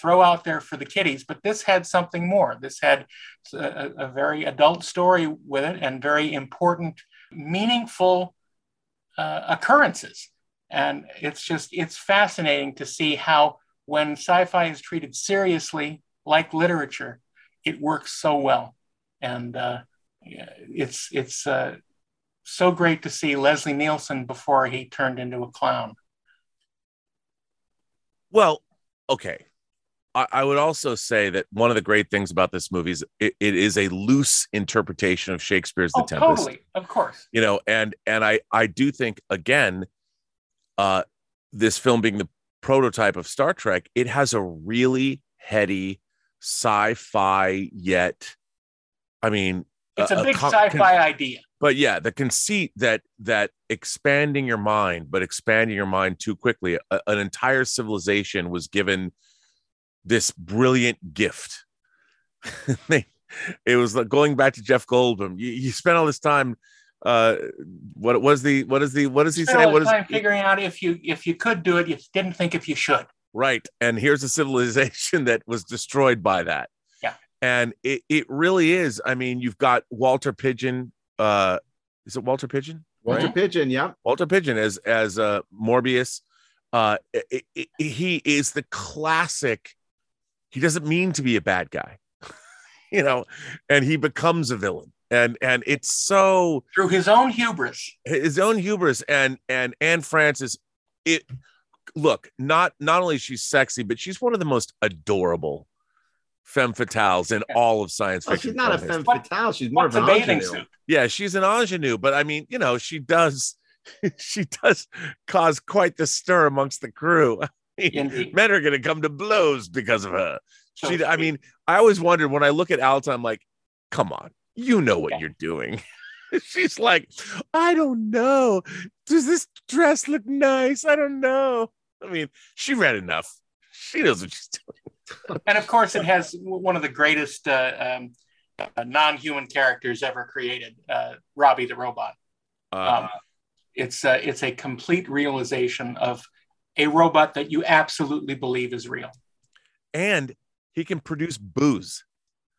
throw out there for the kiddies but this had something more. This had a, a, very adult story with it and very important meaningful uh, occurrences and it's just it's fascinating to see how when sci-fi is treated seriously like literature it works so well and uh, it's it's uh, so great to see Leslie Nielsen before he turned into a clown. Well, okay. I, I would also say that one of the great things about this movie is it, it is a loose interpretation of Shakespeare's The oh, Tempest. Totally, of course. You know, and and I I do think again, uh, this film being the prototype of Star Trek, it has a really heady sci-fi yet. I mean, it's a, a big sci-fi con- idea but yeah the conceit that that expanding your mind but expanding your mind too quickly a, an entire civilization was given this brilliant gift it was like going back to jeff goldblum you, you spent all this time uh what was the what is the what does he say what is time figuring out if you if you could do it you didn't think if you should right and here's a civilization that was destroyed by that yeah and it, it really is i mean you've got walter pidgeon uh is it Walter Pidgeon? Walter right? Pidgeon, yeah. Walter Pidgeon as as uh Morbius. Uh it, it, he is the classic. He doesn't mean to be a bad guy. you know, and he becomes a villain. And and it's so through his own hubris. His own hubris and and Anne Francis it look, not not only she's sexy, but she's one of the most adorable femme fatales in all of science fiction. Oh, she's not a femme fatale. She's more of an bathing suit. Yeah, she's an ingenue, but I mean, you know, she does she does cause quite the stir amongst the crew. men are going to come to blows because of her. She, I mean, I always wondered when I look at Alta, I'm like, come on, you know what you're doing. She's like, I don't know. Does this dress look nice? I don't know. I mean, she read enough. She knows what she's doing. and of course, it has one of the greatest uh, um, uh, non-human characters ever created, uh, Robbie the robot. Um, it's uh, it's a complete realization of a robot that you absolutely believe is real. and he can produce booze.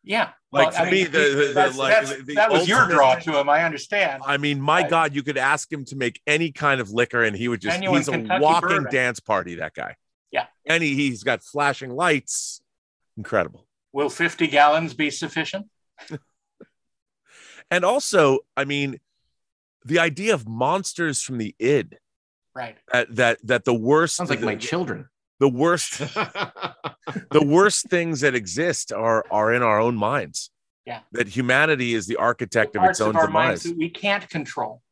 Yeah, Like Well, to me, the, the, the that's- like that's- the that was your ultimate- draw to him. I understand. I mean, my God, you could ask him to make any kind of liquor, and he would just Genuine he's a Kentucky walking bourbon. dance party, that guy. Yeah. And he, he's got flashing lights. Incredible. Will 50 gallons be sufficient? And also, I mean, the idea of monsters from the id Right. that that, that the worst Sounds like the, my children. The worst the worst things that exist are are in our own minds. Yeah. That humanity is the architect of its own of our minds demise. that we can't control.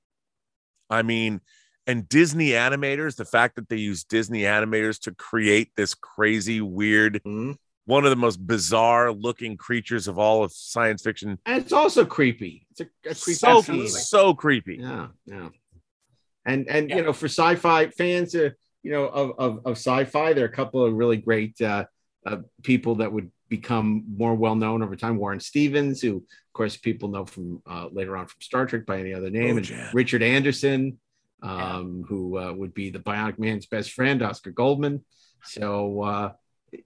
I mean, and Disney animators, the fact that they use Disney animators to create this crazy, weird, Mm-hmm. one of the most bizarre looking creatures of all of science fiction. And it's also creepy. It's a, a creepy So, so creepy. Yeah, yeah. And and you know, for sci-fi fans, uh, you know, of, of of sci-fi, there are a couple of really great uh, uh, people that would become more well known over time. Warren Stevens, who of course people know from uh, later on from Star Trek by any other name, and Rojan. Richard Anderson, um, who uh, would be the Bionic Man's best friend, Oscar Goldman. So. Uh,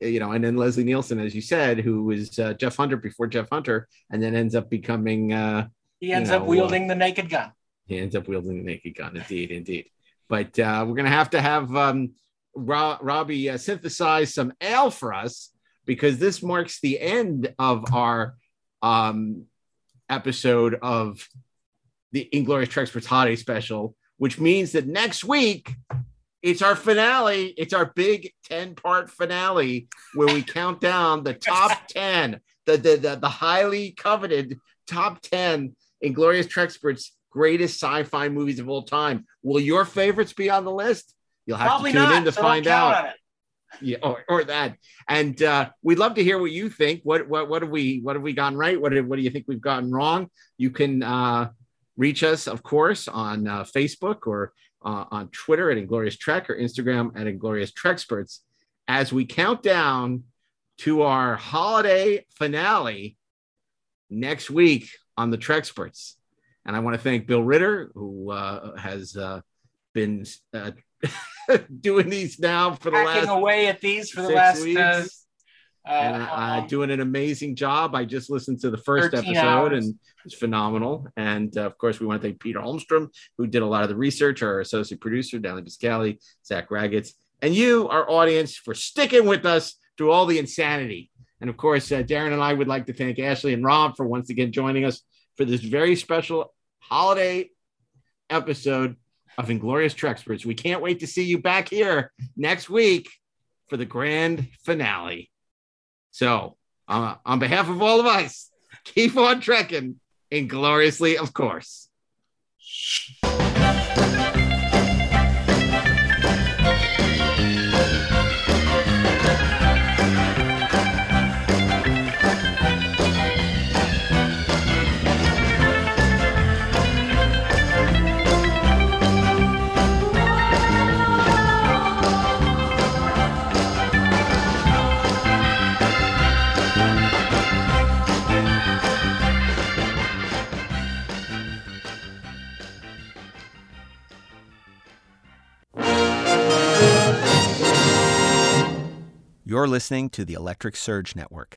you know, and then Leslie Nielsen, as you said, who was uh, Jeff Hunter before Jeff Hunter, and then ends up becoming uh, He ends you up know, wielding the naked gun. he ends up wielding the naked gun. Indeed, indeed. But uh, we're gonna have to have um, Ro- Robbie uh, synthesize some ale for us because this marks the end of our um, episode of the Inglorious Holiday special, which means that next week it's our finale. It's our big 10 part finale where we count down the top 10, the, the, the, the highly coveted top 10 Inglorious Treksperts greatest sci-fi movies of all time. Will your favorites be on the list? You'll have Probably to tune not. in to so find out. Yeah, or, or that. And uh, we'd love to hear what you think. What what what have we what have we gotten right? What what do you think we've gotten wrong? You can uh, reach us, of course, on uh, Facebook or uh, on Twitter at Inglorious Trek or Instagram at Inglorious Treksperts as we count down to our holiday finale next week on the Treksperts. And I want to thank Bill Ritter, who uh, has uh, been uh, doing these now for the last away at these for the last weeks. uh, uh, and uh, doing an amazing job. I just listened to the first episode hours. and it's phenomenal. And uh, of course, we want to thank Peter Holmstrom, who did a lot of the research, our associate producer, Danny Biscali, Zach Raggett, and you, our audience, for sticking with us through all the insanity. And of course, uh, Darren and I would like to thank Ashley and Rob for once again joining us for this very special holiday episode of Inglorious Treksperts. We can't wait to see you back here next week for the grand finale. So, uh, on behalf of all of us, keep on trekking ingloriously, of course. You're listening to the Electric Surge Network.